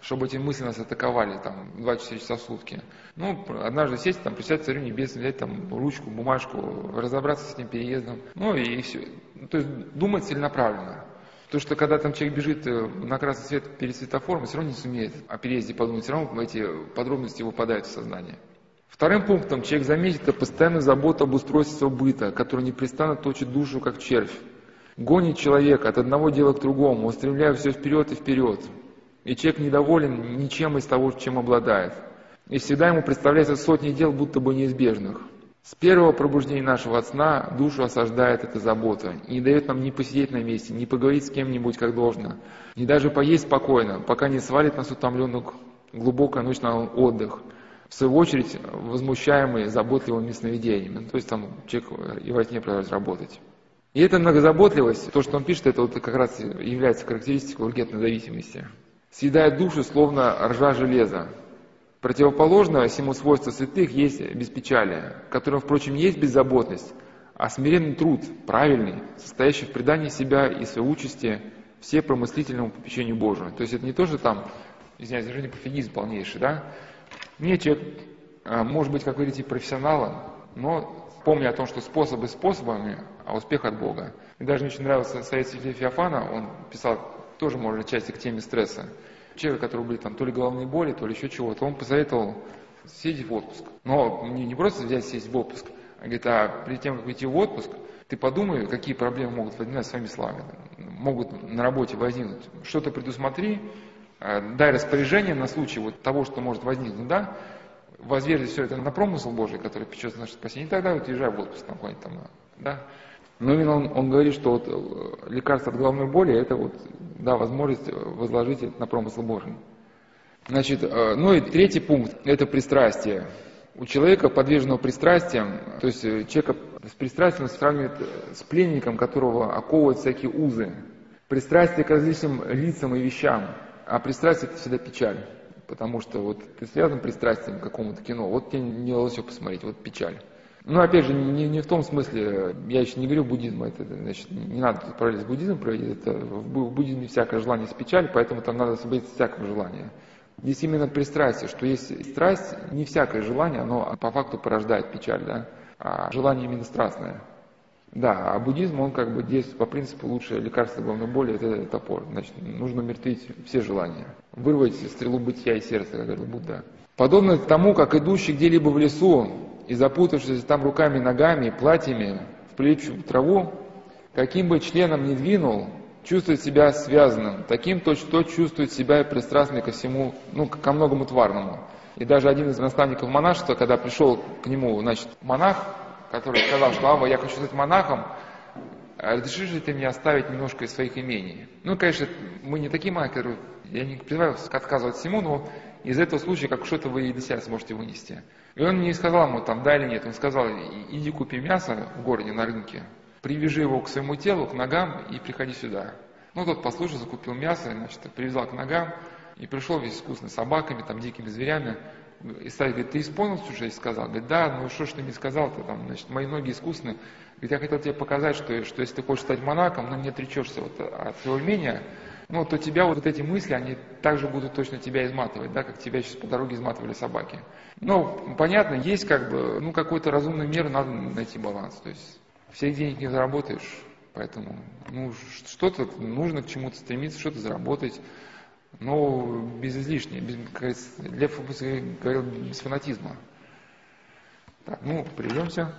чтобы эти мысли нас атаковали там 24 часа в сутки. Ну, однажды сесть, там, представить царю небесный, взять там ручку, бумажку, разобраться с этим переездом, ну и все. То есть думать целенаправленно. То, что когда там человек бежит э, на красный свет перед светофором, все равно не сумеет о переезде подумать, все равно эти подробности выпадают в сознание. Вторым пунктом человек заметит это постоянную заботу об устройстве своего быта, который непрестанно точит душу, как червь. Гонит человека от одного дела к другому, устремляя все вперед и вперед. И человек недоволен ничем из того, чем обладает. И всегда ему представляется сотни дел, будто бы неизбежных. С первого пробуждения нашего сна душу осаждает эта забота и не дает нам ни посидеть на месте, ни поговорить с кем-нибудь как должно, ни даже поесть спокойно, пока не свалит нас утомленных глубокая ночь на отдых, в свою очередь возмущаемые заботливыми сновидениями. То есть там человек и во сне продолжает работать. И эта многозаботливость, то, что он пишет, это вот как раз является характеристикой ургентной зависимости. Съедает душу, словно ржа железа. Противоположно всему свойству святых есть беспечалие, которым, впрочем, есть беззаботность, а смиренный труд, правильный, состоящий в предании себя и своей участи все промыслительному попечению Божию. То есть это не то, что там, извиняюсь, даже не пофигизм полнейший, да? Нет, человек а, может быть, как вы говорите, профессионалом, но помня о том, что способы способами, а успех от Бога. Мне даже очень нравился совет Феофана, он писал тоже, может, части к теме стресса человека, который были там то ли головные боли, то ли еще чего-то, он посоветовал съездить в отпуск. Но не, не просто взять съездить в отпуск, а говорит, а перед тем, как идти в отпуск, ты подумай, какие проблемы могут возникнуть с вами словами, могут на работе возникнуть. Что-то предусмотри, э, дай распоряжение на случай вот того, что может возникнуть, да, возверзи все это на промысл Божий, который печет наше спасение, и тогда вот езжай в отпуск на какой-нибудь там, да. Но именно он, он говорит, что вот э, лекарство от головной боли, это вот да, возможность возложить это на промысл Божий. Значит, э, ну и третий пункт – это пристрастие. У человека, подверженного пристрастиям, то есть э, человека с пристрастием сравнивает э, с пленником, которого оковывают всякие узы. Пристрастие к различным лицам и вещам, а пристрастие – это всегда печаль. Потому что вот ты связан пристрастием к какому-то кино, вот тебе не удалось все посмотреть, вот печаль. Ну, опять же, не, не в том смысле, я еще не говорю буддизм, это, значит, не надо тут параллель с буддизмом проводить, это, в буддизме всякое желание с печаль, поэтому там надо освободиться всякого желания. Здесь именно пристрастие, что есть страсть, не всякое желание, оно по факту порождает печаль, да, а желание именно страстное. Да, а буддизм, он как бы действует по принципу лучшее лекарство головной боли, это топор. Значит, нужно умертвить все желания. Вырвать стрелу бытия из сердца, как говорил Будда. Подобно тому, как идущий где-либо в лесу и запутавшись там руками, ногами, платьями в плечу траву, каким бы членом ни двинул, чувствует себя связанным, таким точно чувствует себя и пристрастный ко всему, ну, ко многому тварному. И даже один из наставников монашества, когда пришел к нему, значит, монах, который сказал, что Ава, я хочу стать монахом, разрешишь ли ты мне оставить немножко из своих имений? Ну, конечно, мы не такие монахи, я не призываю отказывать всему, но из этого случая, как что-то вы для себя сможете вынести. И он не сказал ему там да или нет, он сказал, иди купи мясо в городе на рынке, привяжи его к своему телу, к ногам и приходи сюда. Ну, тот послушался, купил мясо, значит, привязал к ногам и пришел весь вкусный, с собаками, там, дикими зверями. И старик говорит, ты исполнил что я сказал? Говорит, да, ну что ж ты не сказал-то, там, значит, мои ноги искусны. Говорит, я хотел тебе показать, что, что если ты хочешь стать монахом, ну, не отречешься вот от своего имения, ну, то тебя вот эти мысли, они также будут точно тебя изматывать, да, как тебя сейчас по дороге изматывали собаки. Ну, понятно, есть как бы, ну, какой-то разумный мер, надо найти баланс. То есть всех денег не заработаешь, поэтому, ну, что-то нужно к чему-то стремиться, что-то заработать, но без излишнего, без, как для, говорил, без фанатизма. Так, ну, придемся.